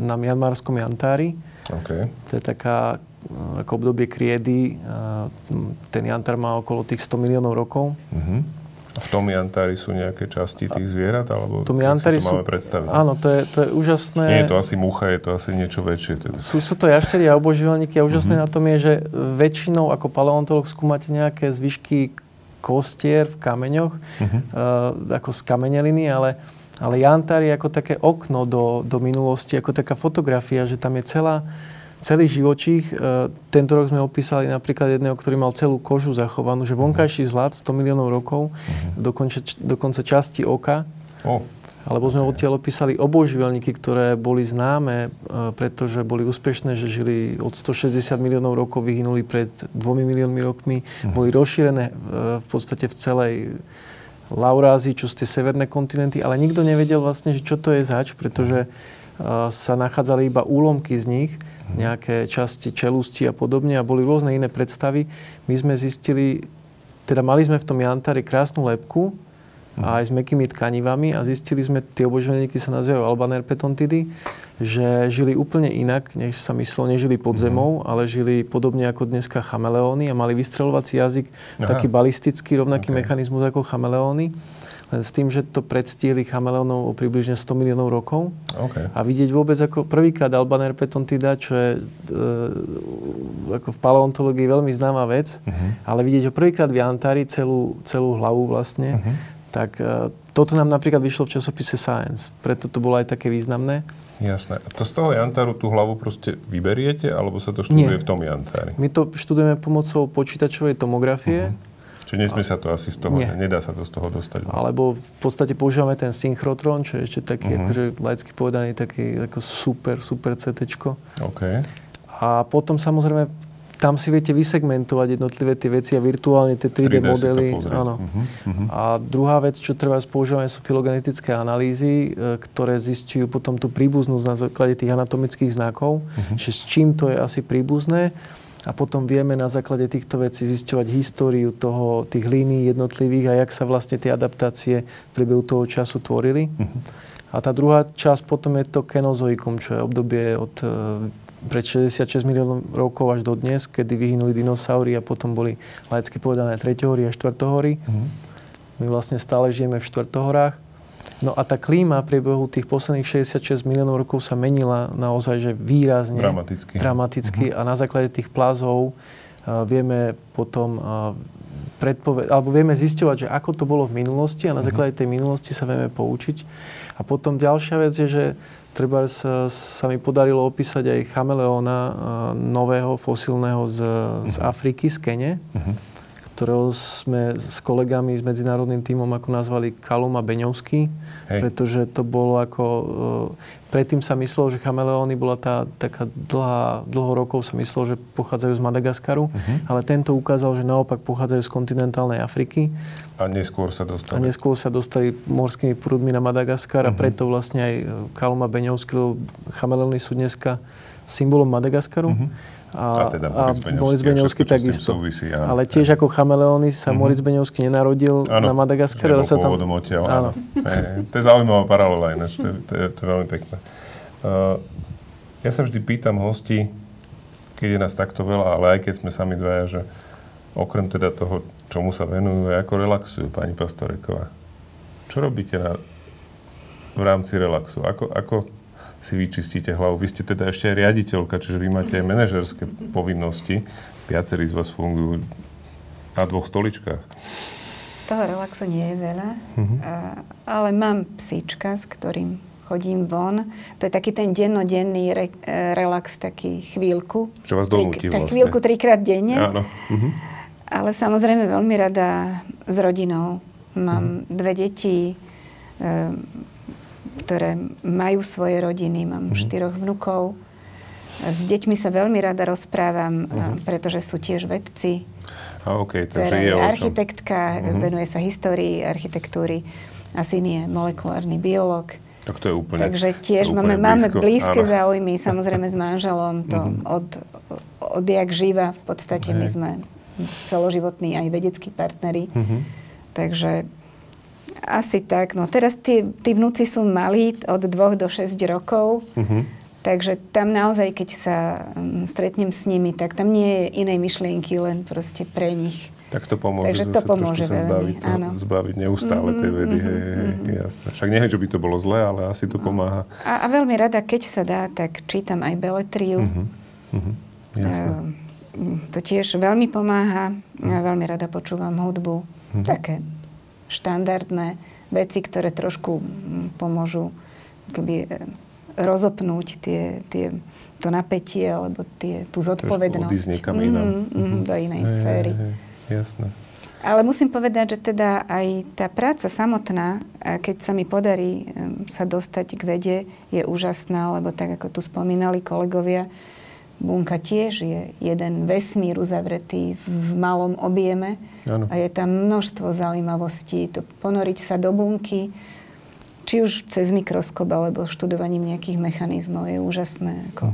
na Mianmarskom Jantári. Okay. To je taká eh, ako obdobie kriedy. Ten jantar má okolo tých 100 miliónov rokov. Uh-huh. A v tom jantári sú nejaké časti tých zvierat? Alebo v tom jantári to máme sú... predstaviť? Áno, to je, to je úžasné. Nie je to asi mucha, je to asi niečo väčšie. Teda. Sú, sú to jaštery a oboživelníky a úžasné uh-huh. na tom je, že väčšinou ako paleontolog skúmate nejaké zvyšky kostier v kameňoch, uh-huh. uh, ako z kameneliny, ale ale Jantár je ako také okno do, do minulosti, ako taká fotografia, že tam je celá, celý živočích. E, tento rok sme opísali napríklad jedného, ktorý mal celú kožu zachovanú, že vonkajší zlat 100 miliónov rokov, uh-huh. dokonca, dokonca časti oka. Oh. Alebo sme odtiaľ opísali obojživelníky, ktoré boli známe, e, pretože boli úspešné, že žili od 160 miliónov rokov, vyhynuli pred 2 miliónmi rokmi, uh-huh. boli rozšírené e, v podstate v celej Laurázii, čo sú tie severné kontinenty, ale nikto nevedel vlastne, že čo to je zač, pretože uh, sa nachádzali iba úlomky z nich, mhm. nejaké časti čelusti a podobne a boli rôzne iné predstavy. My sme zistili, teda mali sme v tom jantári krásnu lepku, a aj s mekými tkanivami a zistili sme, tie obožovníky sa nazývajú albanerpetontidy, že žili úplne inak, než sa myslelo, nežili pod zemou, mm-hmm. ale žili podobne ako dneska chameleóny a mali vystreľovací jazyk, Aha. taký balistický, rovnaký okay. mechanizmus ako chameleóny. Len s tým, že to predstieli chameleónov o približne 100 miliónov rokov. Okay. A vidieť vôbec ako prvýkrát albanerpetontida, čo je e, ako v paleontológii veľmi známa vec, uh-huh. ale vidieť ho prvýkrát v Antári celú, celú hlavu vlastne, uh-huh. Tak e, toto nám napríklad vyšlo v časopise Science. Preto to bolo aj také významné. Jasné. To z toho jantáru tú hlavu proste vyberiete, alebo sa to študuje Nie. v tom jantári? My to študujeme pomocou počítačovej tomografie. Uh-huh. Čiže nesmie sa to asi z toho, Nie. nedá sa to z toho dostať. Alebo v podstate používame ten synchrotron, čo je ešte taký, uh-huh. akože laicky povedaný, taký ako super, super CT. OK. A potom samozrejme tam si viete vysegmentovať jednotlivé tie veci a virtuálne tie 3D, 3D si to modely. Áno. Mhm, mhm. A druhá vec, čo treba používame, sú filogenetické analýzy, e, ktoré zistujú potom tú príbuznosť na základe tých anatomických znakov, Mhm. že s čím to je asi príbuzné. A potom vieme na základe týchto vecí zisťovať históriu toho, tých línií jednotlivých a jak sa vlastne tie adaptácie v priebehu toho času tvorili. Mhm. A tá druhá časť potom je to kenozoikum, čo je obdobie od e, pred 66 miliónov rokov až do dnes, kedy vyhynuli dinosaury a potom boli laicky povedané treťohory a štvrtohory. Mhm. My vlastne stále žijeme v štvrtohorách. No a tá klíma v priebehu tých posledných 66 miliónov rokov sa menila naozaj že výrazne. Dramaticky. Dramaticky. A na základe tých plázov uh, vieme potom uh, predpoved- alebo vieme zisťovať, že ako to bolo v minulosti a na základe tej minulosti sa vieme poučiť. A potom ďalšia vec je, že treba sa, sa mi podarilo opísať aj chameleóna uh, nového fosilného z, z Afriky, z Kene ktorého sme s kolegami, s medzinárodným tímom ako nazvali Kaluma Beňovský, Hej. pretože to bolo ako... e, Predtým sa myslelo, že chameleóny bola tá taká dlhá, dlho rokov sa myslelo, že pochádzajú z Madagaskaru, ale tento ukázal, že naopak pochádzajú z kontinentálnej Afriky A neskôr sa a dostali. neskôr sa dostali morskými prúdmi na Madagaskar a preto vlastne aj e, Kaluma Beňovský, lebo chameleóny sú dneska symbolom Madagaskaru. A teda Moritz Beňovský a takisto. súvisí, áno. Ale tiež ako chameleóny sa Moritz Beňovský nenarodil Áno, na Madagaskare, ale sa tam... odtiaľ, áno. Hej. To je zaujímavá paralela ináč, to, je- to, je, to je veľmi pekné. Uh, ja sa vždy pýtam hosti, keď je nás takto veľa, ale aj keď sme sami dvaja, že okrem teda toho, čomu sa venujú, ako relaxujú, pani Pastoreková. Čo robíte na, v rámci relaxu? Ako, ako si vyčistíte hlavu? Vy ste teda ešte aj riaditeľka, čiže vy máte aj manažerské povinnosti. Viacerí z vás fungujú na dvoch stoličkách. Toho relaxu nie je veľa, a, ale mám psíčka, s ktorým chodím von. To je taký ten dennodenný re, relax, taký chvíľku. Čo vás donúti vlastne. chvíľku trikrát denne. Áno. Mhm. Ale samozrejme veľmi rada s rodinou. Mám dve deti, e, ktoré majú svoje rodiny, mám štyroch vnukov. S deťmi sa veľmi rada rozprávam, a pretože sú tiež vedci. A OK, takže je architektka, venuje sa histórii architectúry a syn je molekulárny biológ. Tak to je úplne Takže tiež máme, úplne máme blízko. blízke Áno. záujmy, samozrejme s manželom, to od, odjak živa. V podstate my Hej. sme celoživotní aj vedeckí partneri. Mhm. Takže asi tak. No teraz tí, tí vnúci sú malí od 2 do 6 rokov. Mhm. Takže tam naozaj, keď sa mm, stretnem s nimi, tak tam nie je inej myšlienky, len proste pre nich. Tak to pomôže Takže to pomôže sa zbaviť, toho- áno. zbaviť neustále tej vedy. Hej, hej, hej, jasné. Však neviem, že by to bolo zlé, ale asi to pomáha. A, a veľmi rada, keď sa dá, tak čítam aj beletriu. Mhm. Mhm. Jasné. Ehm, To tiež veľmi pomáha. Ja veľmi rada počúvam hudbu. Mhm. Také štandardné veci, ktoré trošku mm, pomôžu keby, e, rozopnúť tie, tie, to napätie alebo tie, tú zodpovednosť niekam inám. Mhm, mhm, do inej Hej, sféry. hej, hej. Jasné. Ale musím povedať, že teda aj tá práca samotná, keď sa mi podarí sa dostať k vede, je úžasná, lebo tak ako tu spomínali kolegovia, bunka tiež je jeden vesmír uzavretý v malom objeme Áno. a je tam množstvo zaujímavostí. To ponoriť sa do bunky, či už cez mikroskop alebo študovaním nejakých mechanizmov je úžasné. Ako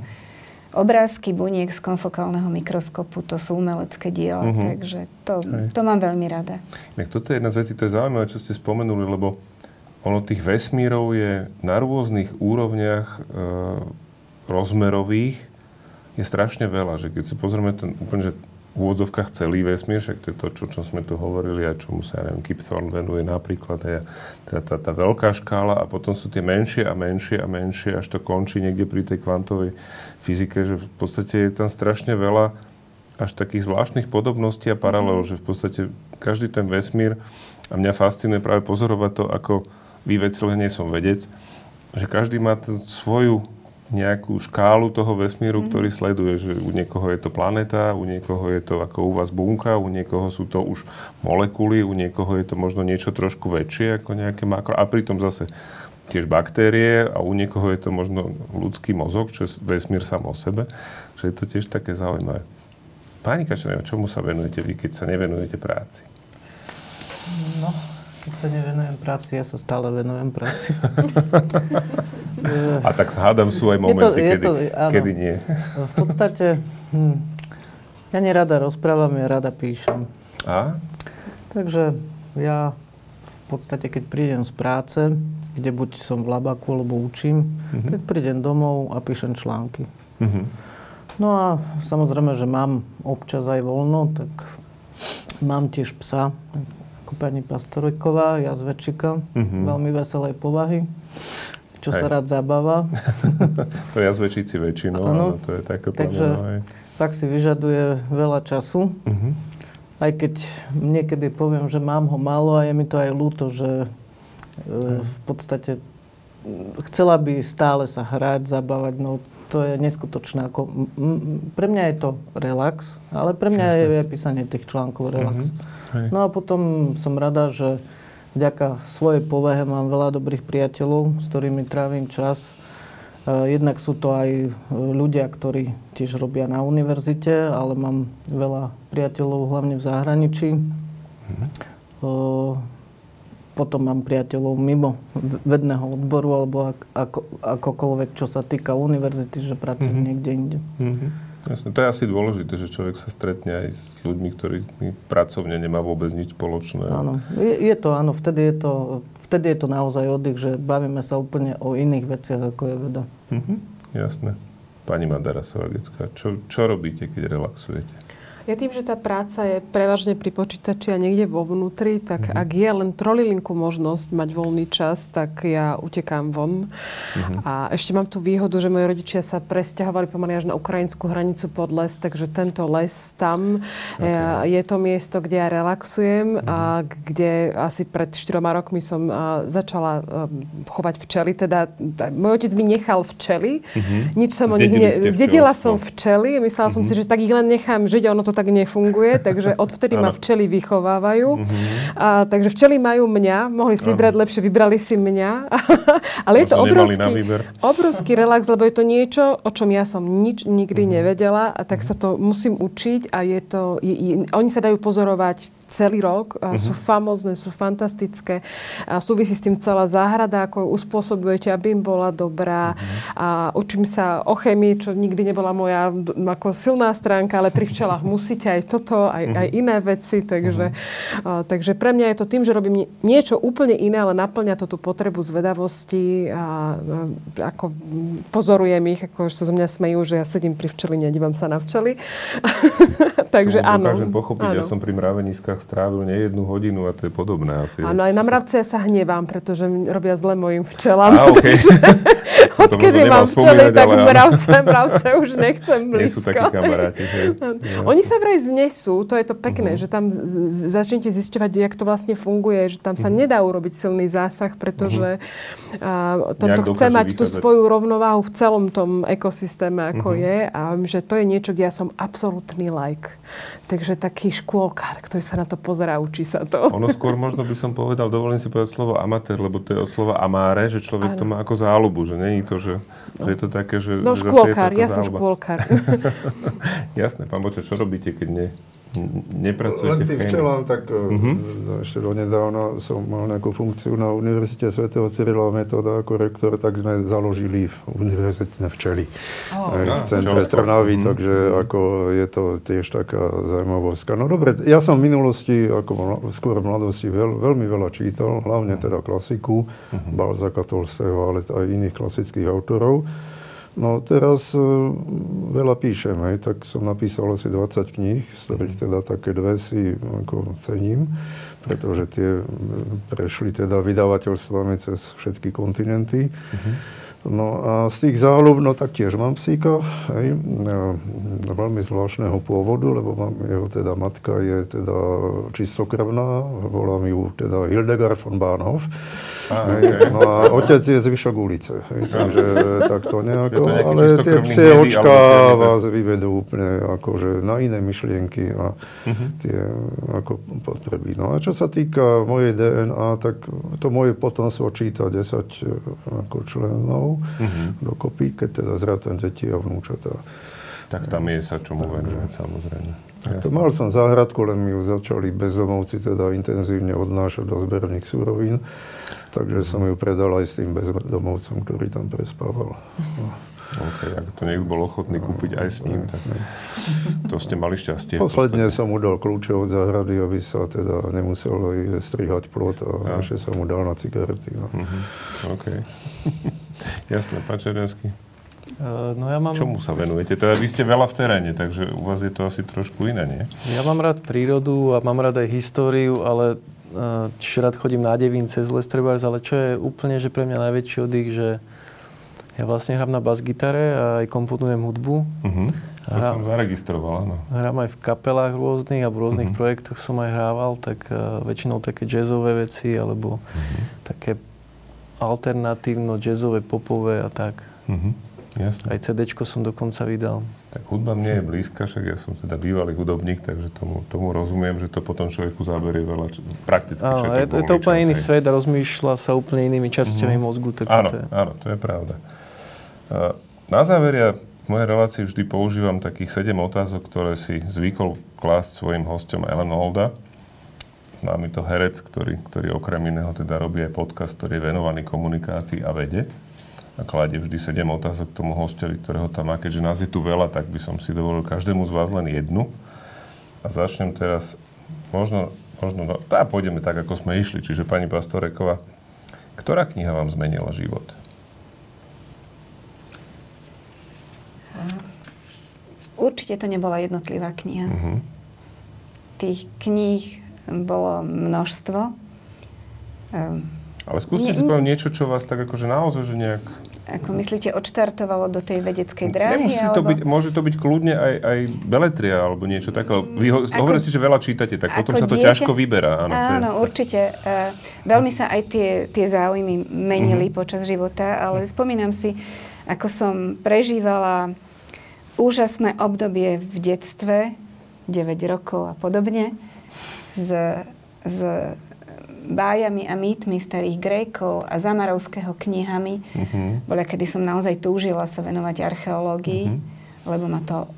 obrázky buniek z konfokálneho mikroskopu, to sú umelecké diela, Mhm. takže to, Hej. to mám veľmi rada. Tak toto je jedna z vecí, to je zaujímavé, čo ste spomenuli, lebo ono tých vesmírov je na rôznych úrovniach e, rozmerových je strašne veľa, že keď si pozrieme ten úplne, že v úvodzovkách celý vesmír, však to je to, čo, čo sme tu hovorili a čomu sa, ja neviem, Kip Thorne venuje napríklad, a teda tá, tá veľká škála a potom sú tie menšie a menšie a menšie, až to končí niekde pri tej kvantovej fyzike, že v podstate je tam strašne veľa až takých zvláštnych podobností a paralel, že v podstate každý ten vesmír, a mňa fascinuje práve pozorovať to, ako vy veci, len nie som vedec, že každý má svoju nejakú škálu toho vesmíru, mm-hmm. ktorý sleduje, že u niekoho je to planéta, u niekoho je to ako u vás bunka, u niekoho sú to už molekuly, u niekoho je to možno niečo trošku väčšie ako nejaké makro. A pritom zase tiež baktérie a u niekoho je to možno ľudský mozog, čo je vesmír sám o sebe. Že je to tiež také zaujímavé. Pani Kačanová, čomu sa venujete vy, keď sa nevenujete práci? No, keď sa nevenujem práci, ja sa stále venujem práci. A tak hádam, sú aj momenty, je to, je kedy, to, kedy nie. V podstate, hm, ja nerada rozprávam, ja rada píšem. A? Takže ja v podstate, keď prídem z práce, kde buď som v labaku, alebo učím, uh-huh. tak prídem domov a píšem články. Uh-huh. No a samozrejme, že mám občas aj voľno, tak mám tiež psa, ako pani Pastoriková, jazvečika, mm-hmm. veľmi veselej povahy, čo hej. sa rád zabáva. to jazvečici väčšinou, áno, to je také Takže tak si vyžaduje veľa času. Mm-hmm. Aj keď niekedy poviem, že mám ho málo a je mi to aj ľúto, že e, v podstate chcela by stále sa hrať, zabávať, no to je neskutočné. Ako, m- pre mňa je to relax, ale pre mňa Jasne. je písanie tých článkov relax. Mm-hmm. Hej. No a potom som rada, že vďaka svojej povahe mám veľa dobrých priateľov, s ktorými trávim čas. E, jednak sú to aj e, ľudia, ktorí tiež robia na univerzite, ale mám veľa priateľov hlavne v zahraničí. Mhm. Potom mám priateľov mimo vedného odboru alebo ako, akokoľvek, čo sa týka univerzity, že pracujú mm-hmm. niekde inde. Mm-hmm. Jasne, to je asi dôležité, že človek sa stretne aj s ľuďmi, ktorí pracovne nemá vôbec nič spoločné. Áno, je, je to, áno, vtedy je to, vtedy je to naozaj oddych, že bavíme sa úplne o iných veciach, ako je veda. Mhm, jasné. Pani Madara Sovagecká, čo, čo robíte, keď relaxujete? Ja tým, že tá práca je prevažne pri počítači a niekde vo vnútri, tak mm-hmm. ak je len trolilinku možnosť mať voľný čas, tak ja utekám von. Mm-hmm. A ešte mám tú výhodu, že moji rodičia sa presťahovali pomaly až na ukrajinskú hranicu pod les, takže tento les tam okay. je to miesto, kde ja relaxujem mm-hmm. a kde asi pred 4 rokmi som začala chovať včely. Teda môj otec mi nechal včely. Mm-hmm. Nič som o nich ne... Zdedila som včely. Myslela mm-hmm. som si, že tak ich len nechám žiť a ono to tak nefunguje, takže odvtedy ma včely vychovávajú. Mm-hmm. A, takže včely majú mňa, mohli si vybrať lepšie, vybrali si mňa. Ale Možno je to obrovský, obrovský relax, lebo je to niečo, o čom ja som nič nikdy mm-hmm. nevedela a tak mm-hmm. sa to musím učiť a je to, je, je, oni sa dajú pozorovať celý rok. Uh-huh. Sú famózne, sú fantastické. A súvisí s tým celá záhrada, ako ju uspôsobujete, aby im bola dobrá. Uh-huh. A učím sa o chemii, čo nikdy nebola moja ako silná stránka, ale pri včelách musíte aj toto, aj, uh-huh. aj iné veci. Takže, uh-huh. a, takže pre mňa je to tým, že robím niečo úplne iné, ale naplňa to tú potrebu zvedavosti a, a ako pozorujem ich, ako sa zo mňa smejú, že ja sedím pri včeli, nedívam sa na včely. takže áno. Dokážem pochopiť, áno. ja som pri mraveniskách mravciach strávil nie jednu hodinu a to je podobné asi. Áno, aj na mravce ja sa hnevám, pretože robia zle mojim včelám. A, okay. odkedy mám včely, tak mravce, mravce už nechcem blízko. Nie sú takí kamaráti. Že? Oni sa vraj znesú, to je to pekné, uh-huh. že tam začnete zisťovať, jak to vlastne funguje, že tam sa uh-huh. nedá urobiť silný zásah, pretože uh-huh. uh, to chce mať vychádzať. tú svoju rovnováhu v celom tom ekosystéme, ako uh-huh. je a že to je niečo, kde ja som absolútny like. Takže taký škôlkár, ktorý sa na to pozerá, učí sa to. Ono skôr možno by som povedal, dovolím si povedať slovo amatér, lebo to je od slova amáre, že človek ano. to má ako záľubu, že není to, že, no. je to také, že... No škôlkar, ja som škôlkar. Jasné, pán Boče, čo robíte, keď nie? Nepracujete Len tým včelám, tak uh-huh. ešte donedávna som mal nejakú funkciu na Univerzite Sv. Cyrila Metoda ako rektor, tak sme založili univerzitné včely oh, v centre Trnavy, uh-huh. takže ako je to tiež taká zaujímavosť. No dobre, ja som v minulosti, ako skôr v mladosti, veľ, veľmi veľa čítal, hlavne teda klasiku, uh-huh. Balzaka Tolstého, ale aj iných klasických autorov. No teraz e, veľa píšem, hej, tak som napísal asi 20 kníh, z ktorých teda také dve si ako cením, pretože tie prešli teda vydavateľstvami cez všetky kontinenty. Uh-huh. No a z tých záľub, no tak tiež mám psíka, hej, e, veľmi zvláštneho pôvodu, lebo mám, jeho teda matka je teda čistokrvná, volám ju teda Hildegard von Bahnhof. Hej, no a otec je zvyšok ulice, hej, takže tak to nejako, to ale tie psie očka vás vyvedú úplne akože na iné myšlienky a Mhm. tie ako potreby. No a čo sa týka mojej DNA, tak to moje potomstvo číta 10 ako členov Mhm. dokopy, keď teda zrátam deti a vnúčatá. Tak tam je sa čomu venovať, samozrejme. To mal som záhradku, len mi ju začali bezdomovci teda intenzívne odnášať do zberných súrovín, takže som ju predal aj s tým bezdomovcom, ktorý tam prespával. No. OK, ak to niekto bol ochotný kúpiť aj s ním, tak to ste mali šťastie. Posledne som mu dal kľúče od záhrady, aby sa teda nemusel strihať plot a ešte som mu dal na cigarety. No. Mhm. OK. Jasné, pán Červenský. Uh, no ja mám, Čomu sa venujete? Teda vy ste veľa v teréne, takže u vás je to asi trošku iné, nie? ja mám rád prírodu a mám rád aj históriu, ale uh, čiže rád chodím na devín cez les trebárs, ale čo je úplne, že pre mňa najväčší oddych, že ja vlastne hrám na bas-gitare a aj komponujem hudbu. Mhm. To Hra- som zaregistroval, áno. Hrám aj v kapelách rôznych a v rôznych Mhm. projektoch som aj hrával, tak uh, väčšinou také jazzové veci alebo Mhm. také alternatívno-jazzové, popové a tak. Mhm. Jasné. Aj CDčko som dokonca vydal. Tak hudba mne je blízka, však ja som teda bývalý hudobník, takže tomu, tomu rozumiem, že to potom človeku zaberie veľa, č- prakticky Áno, všetko je, to- je to úplne iný hej. svet a rozmýšľa sa úplne inými časťami Mhm. mozgu. Takže Áno, to je... áno, to je pravda. Na záver ja v mojej relácii vždy používam takých sedem otázok, ktoré si zvykol klásť svojim hostom Ellen Holda. Známy to herec, ktorý, ktorý okrem iného teda robí aj podcast, ktorý je venovaný komunikácii a vede. A kladie vždy sedem otázok tomu hostovi, ktorého tam má. Keďže nás je tu veľa, tak by som si dovolil každému z vás len jednu. A začnem teraz, možno, možno, no, tá pôjdeme tak, ako sme išli. Čiže pani Pastoreková, ktorá kniha vám zmenila život? Určite to nebola jednotlivá kniha. Mhm. Tých kníh bolo množstvo. Ehm, Ale skúste si povedať niečo, čo vás tak akože naozaj, že nejak... Ako myslíte, odštartovalo do tej vedeckej dráhy? Nemusí to byť, môže to byť kľudne aj, aj beletria alebo niečo také. Vy ho, Ako- si, že veľa čítate, tak potom sa to dieťa- ťažko vyberá. Áno, to je, Áno, určite. Uh, veľmi sa aj tie, tie záujmy menili Mhm. počas života, ale spomínam si, ako som prežívala úžasné obdobie v detstve, 9 rokov a podobne, s, s bájami a mýtmi starých Grékov a Zamarovského knihami. Mhm. Bola, kedy som naozaj túžila sa venovať archeológii, Mhm. lebo ma to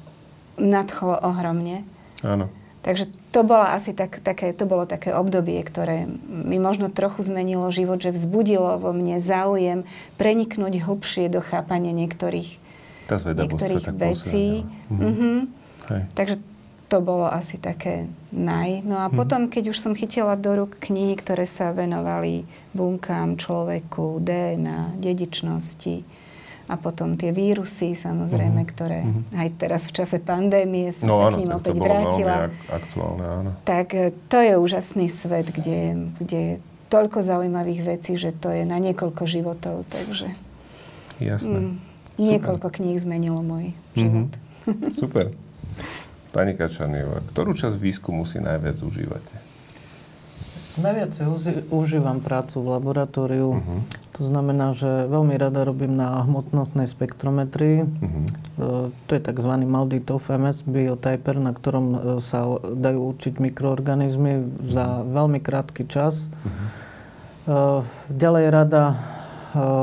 nadchlo ohromne. Áno. Takže to bolo asi tak, také, to bolo také obdobie, ktoré mi možno trochu zmenilo život, že vzbudilo vo mne záujem preniknúť hlbšie do chápania niektorých, niektorých tak vecí. Mhm. Mhm. Hej. Takže to bolo asi také naj. No a Mhm. potom, keď už som chytila do rúk knihy, ktoré sa venovali bunkám, človeku, DNA, dedičnosti a potom tie vírusy, samozrejme, Mhm. ktoré Mhm. aj teraz v čase pandémie som No sa áno, k ním opäť vrátila. aktuálne, áno. Tak e, to je úžasný svet, kde, kde je toľko zaujímavých vecí, že to je na niekoľko životov. Takže Jasné. mm, niekoľko kníh zmenilo môj Mhm. život. Super. Pani Kačaniová, ktorú časť výskumu si najviac užívate? Najviac si užívam prácu v laboratóriu. Mhm. To znamená, že veľmi rada robím na hmotnostnej spektrometrii. Mhm. E, To je tzv. Malditov MS biotyper, na ktorom e, sa dajú určiť mikroorganizmy za veľmi krátky čas. Mhm. E, Ďalej rada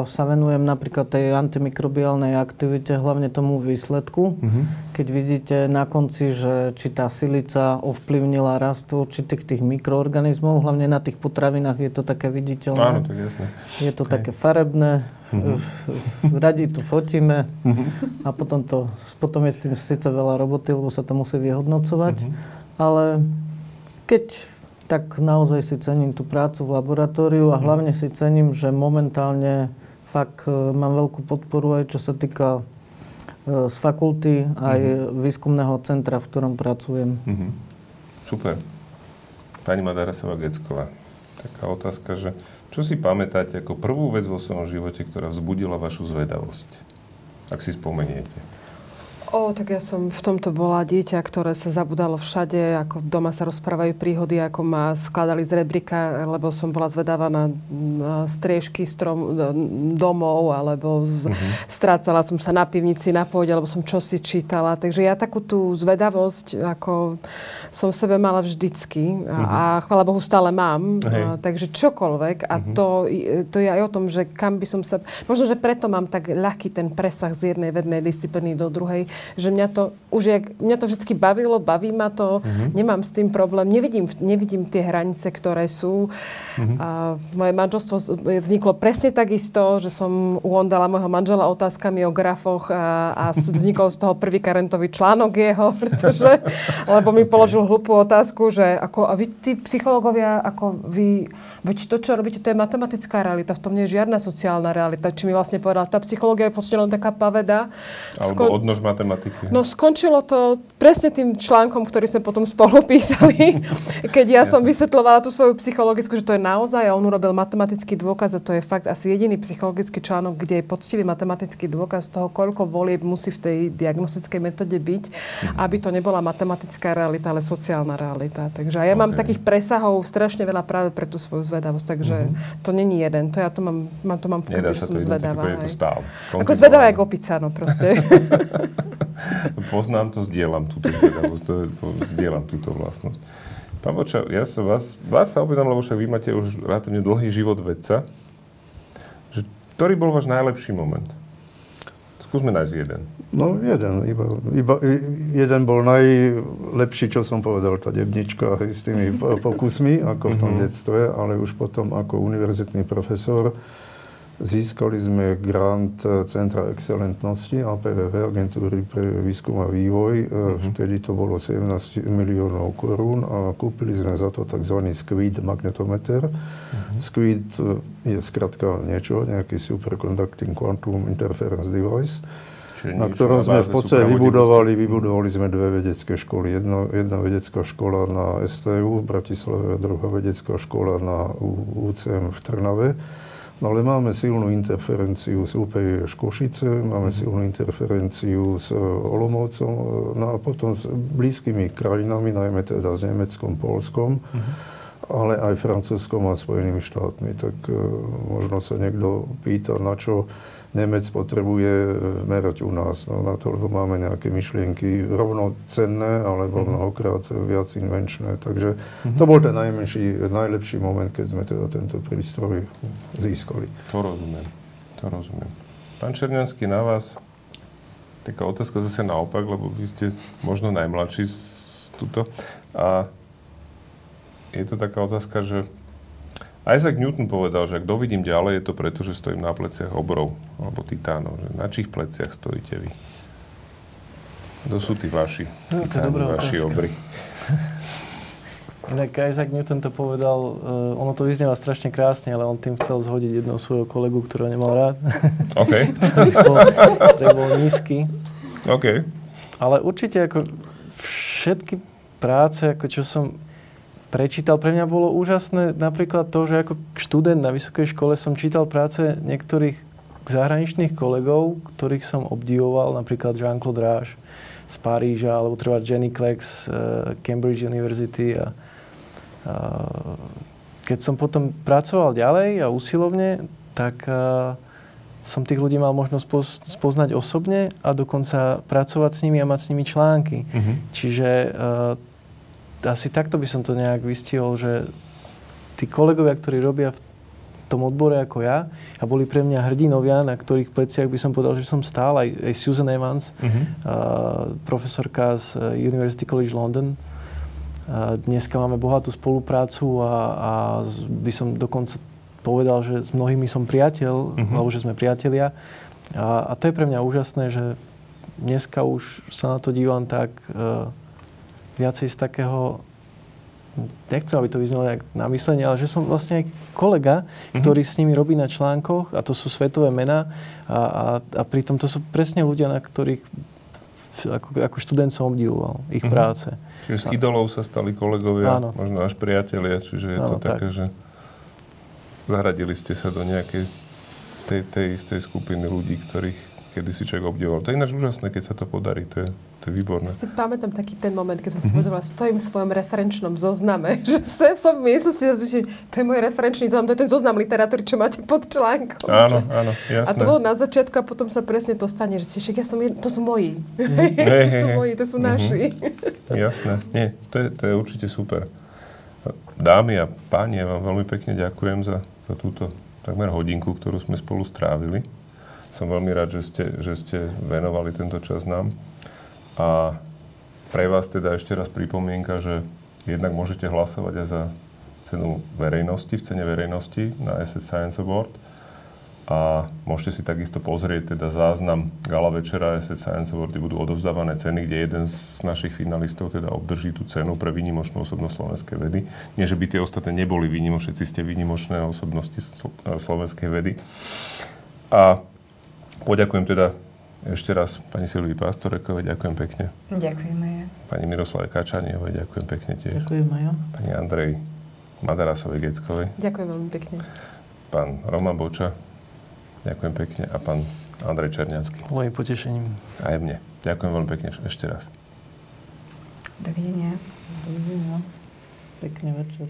sa venujem napríklad tej antimikrobiálnej aktivite, hlavne tomu výsledku. Mhm. Keď vidíte na konci, že či tá silica ovplyvnila rast určitých tých mikroorganizmov, hlavne na tých potravinách je to také viditeľné. Áno, tak jasné. Je to Hej. také farebné, Mhm. radi to fotíme Mhm. a potom, to, potom je s tým síce veľa roboty, lebo sa to musí vyhodnocovať, Mhm. ale keď tak naozaj si cením tú prácu v laboratóriu a hlavne si cením, že momentálne fakt e, mám veľkú podporu aj čo sa týka e, z fakulty aj výskumného centra, v ktorom pracujem. Mhm. Super. Pani Madarasová Gecková, taká otázka, že čo si pamätáte ako prvú vec vo svojom živote, ktorá vzbudila vašu zvedavosť? Ak si spomeniete. O, tak ja som v tomto bola dieťa, ktoré sa zabudalo všade, ako doma sa rozprávajú príhody, ako ma skladali z rebrika, lebo som bola zvedáva na, striežky strom, domov, alebo z, uh-huh. strácala som sa na pivnici, na pôde, alebo som čosi čítala. Takže ja takú tú zvedavosť, ako som v sebe mala vždycky a, uh-huh. a chvála Bohu stále mám. A, takže čokoľvek. A uh-huh. to, to je aj o tom, že kam by som sa... Možno, že preto mám tak ľahký ten presah z jednej vednej disciplíny do druhej, že mňa to už je, mňa to vždy bavilo, baví ma to, uh-huh. nemám s tým problém, nevidím, nevidím tie hranice, ktoré sú. Uh-huh. A moje manželstvo vzniklo presne takisto, že som uondala môjho manžela otázkami o grafoch a, a vznikol z toho prvý karentový článok jeho, pretože, lebo mi položil hlupú otázku, že ako, a vy tí psychológovia, ako vy, veď to, čo robíte, to je matematická realita, v tom nie je žiadna sociálna realita. Či mi vlastne povedal, tá psychológia je v len taká paveda. Alebo Skon... odnož matematiky matematiky. No skončilo to presne tým článkom, ktorý sme potom spolu písali, keď ja som vysvetľovala tú svoju psychologickú, že to je naozaj a on urobil matematický dôkaz a to je fakt asi jediný psychologický článok, kde je poctivý matematický dôkaz toho, koľko volieb musí v tej diagnostickej metóde byť, mm-hmm. aby to nebola matematická realita, ale sociálna realita. Takže ja okay. mám takých presahov strašne veľa práve pre tú svoju zvedavosť, takže mm-hmm. to není jeden. To ja to mám, mám to mám v krvi, že som zvedavá. Je to stále. Ako zvedavá ako opica, no proste. Poznám to, zdieľam túto zvedavosť, to, zdieľam túto vlastnosť. Pán Boča, ja sa vás, vás sa opýtam, lebo však vy máte už relatívne dlhý život vedca. Že, ktorý bol váš najlepší moment? Skúsme nájsť jeden. No jeden, iba, iba, jeden bol najlepší, čo som povedal, tá debnička s tými pokusmi, ako v tom mm-hmm. detstve, ale už potom ako univerzitný profesor Získali sme grant eh, Centra excelentnosti APVV, Agentúry pre výskum a vývoj. Uh-huh. Vtedy to bolo 17 miliónov korún a kúpili sme za to tzv. SQUID magnetometer. Uh-huh. SQUID eh, je skratka niečo, nejaký Superconducting Quantum Interference Device. Na ktorom sme v podstate vybudovali, vybudovali sme dve vedecké školy. Jedno, jedna vedecká škola na STU v Bratislave a druhá vedecká škola na UCM v Trnave. No ale máme silnú interferenciu z UPJ Košice, máme silnú interferenciu s e, Olomovcom, e, no a potom s blízkymi krajinami, najmä teda s Nemeckom, Polskom, uh-huh. Ale aj Francúzskom a Spojenými štátmi. Tak uh, možno sa niekto pýta, na čo Nemec potrebuje e, merať u nás. No, na to, lebo máme nejaké myšlienky rovnocenné, alebo mm-hmm. mnohokrát viac invenčné. Takže mm-hmm. to bol ten najmenší, najlepší moment, keď sme teda tento prístroj získali. To rozumiem. To rozumiem. Pán Černianský, na vás taká otázka zase naopak, lebo vy ste možno najmladší z tuto. A je to taká otázka, že Isaac Newton povedal, že ak dovidím ďalej, je to preto, že stojím na pleciach obrov alebo titánov. Že na čích pleciach stojíte vy? Kto sú tí vaši? No, dobrá vaši otázka. obry. Inak Isaac Newton to povedal, uh, ono to vyznieva strašne krásne, ale on tým chcel zhodiť jedného svojho kolegu, ktorého nemal rád. OK. ktorý, bol, ktorý bol nízky. OK. Ale určite ako všetky práce, ako čo som prečítal. Pre mňa bolo úžasné napríklad to, že ako študent na vysokej škole som čítal práce niektorých zahraničných kolegov, ktorých som obdivoval, napríklad Jean-Claude Ráš z Paríža, alebo treba Jenny Clegg z uh, Cambridge University. A, a keď som potom pracoval ďalej a usilovne, tak uh, som tých ľudí mal možnosť spoznať osobne a dokonca pracovať s nimi a mať s nimi články. Mm-hmm. Čiže uh, asi takto by som to nejak vystihol, že tí kolegovia, ktorí robia v tom odbore ako ja a boli pre mňa hrdinovia, na ktorých pleciach by som povedal, že som stál, aj, aj Susan Evans, uh-huh. uh, profesorka z University College London. Uh, dneska máme bohatú spoluprácu a, a by som dokonca povedal, že s mnohými som priateľ, uh-huh. alebo že sme priatelia. A, a to je pre mňa úžasné, že dneska už sa na to dívam tak uh, viacej z takého nechcem, aby to vyznalo nejak na myslenie, ale že som vlastne aj kolega, mm-hmm. ktorý s nimi robí na článkoch a to sú svetové mená a, a, a pritom to sú presne ľudia, na ktorých ako, ako študent som obdivoval ich mm-hmm. práce. Čiže s idolov sa stali kolegovia, áno. možno až priatelia, čiže je áno, to také, tak. že Zaradili ste sa do nejakej tej, tej istej skupiny ľudí, ktorých kedy si človek obdivoval. To je ináč úžasné, keď sa to podarí. To je, to je výborné. Si pamätám taký ten moment, keď som si mm-hmm. povedala, stojím v svojom referenčnom zozname, že sem som v miestnosti, že to je môj referenčný zoznam, to je ten zoznam literatúry, čo máte pod článkom. Áno, áno, jasné. A to bolo na začiatku a potom sa presne to stane, že si však ja som, to sú moji. Mm. to sú moji, to sú mm-hmm. naši. jasné. Nie, to je, to je určite super. Dámy a páni, ja vám veľmi pekne ďakujem za, za túto takmer hodinku, ktorú sme spolu strávili. Som veľmi rád, že ste, že ste venovali tento čas nám. A pre vás teda ešte raz pripomienka, že jednak môžete hlasovať aj za cenu verejnosti, v cene verejnosti na SS Science Award. A môžete si takisto pozrieť teda záznam Gala večera SS Science Award, kde budú odovzdávané ceny, kde jeden z našich finalistov teda obdrží tú cenu pre výnimočnú osobnosť slovenskej vedy. Nie, že by tie ostatné neboli výnimočné, všetci ste výnimočné osobnosti slovenskej vedy. A Poďakujem teda ešte raz pani Silvii Pastorekovej, ďakujem pekne. Ďakujeme ja. Pani Miroslave Kačaniovej, ďakujem pekne tiež. Ďakujem ja. Pani Andrej Madarasovej Geckovej. Ďakujem veľmi pekne. Pán Roman Boča, ďakujem pekne. A pán Andrej Černiacký. Mojím potešením. Aj mne. Ďakujem veľmi pekne ešte raz. Dovidenia. Dovidenia. Pekný večer.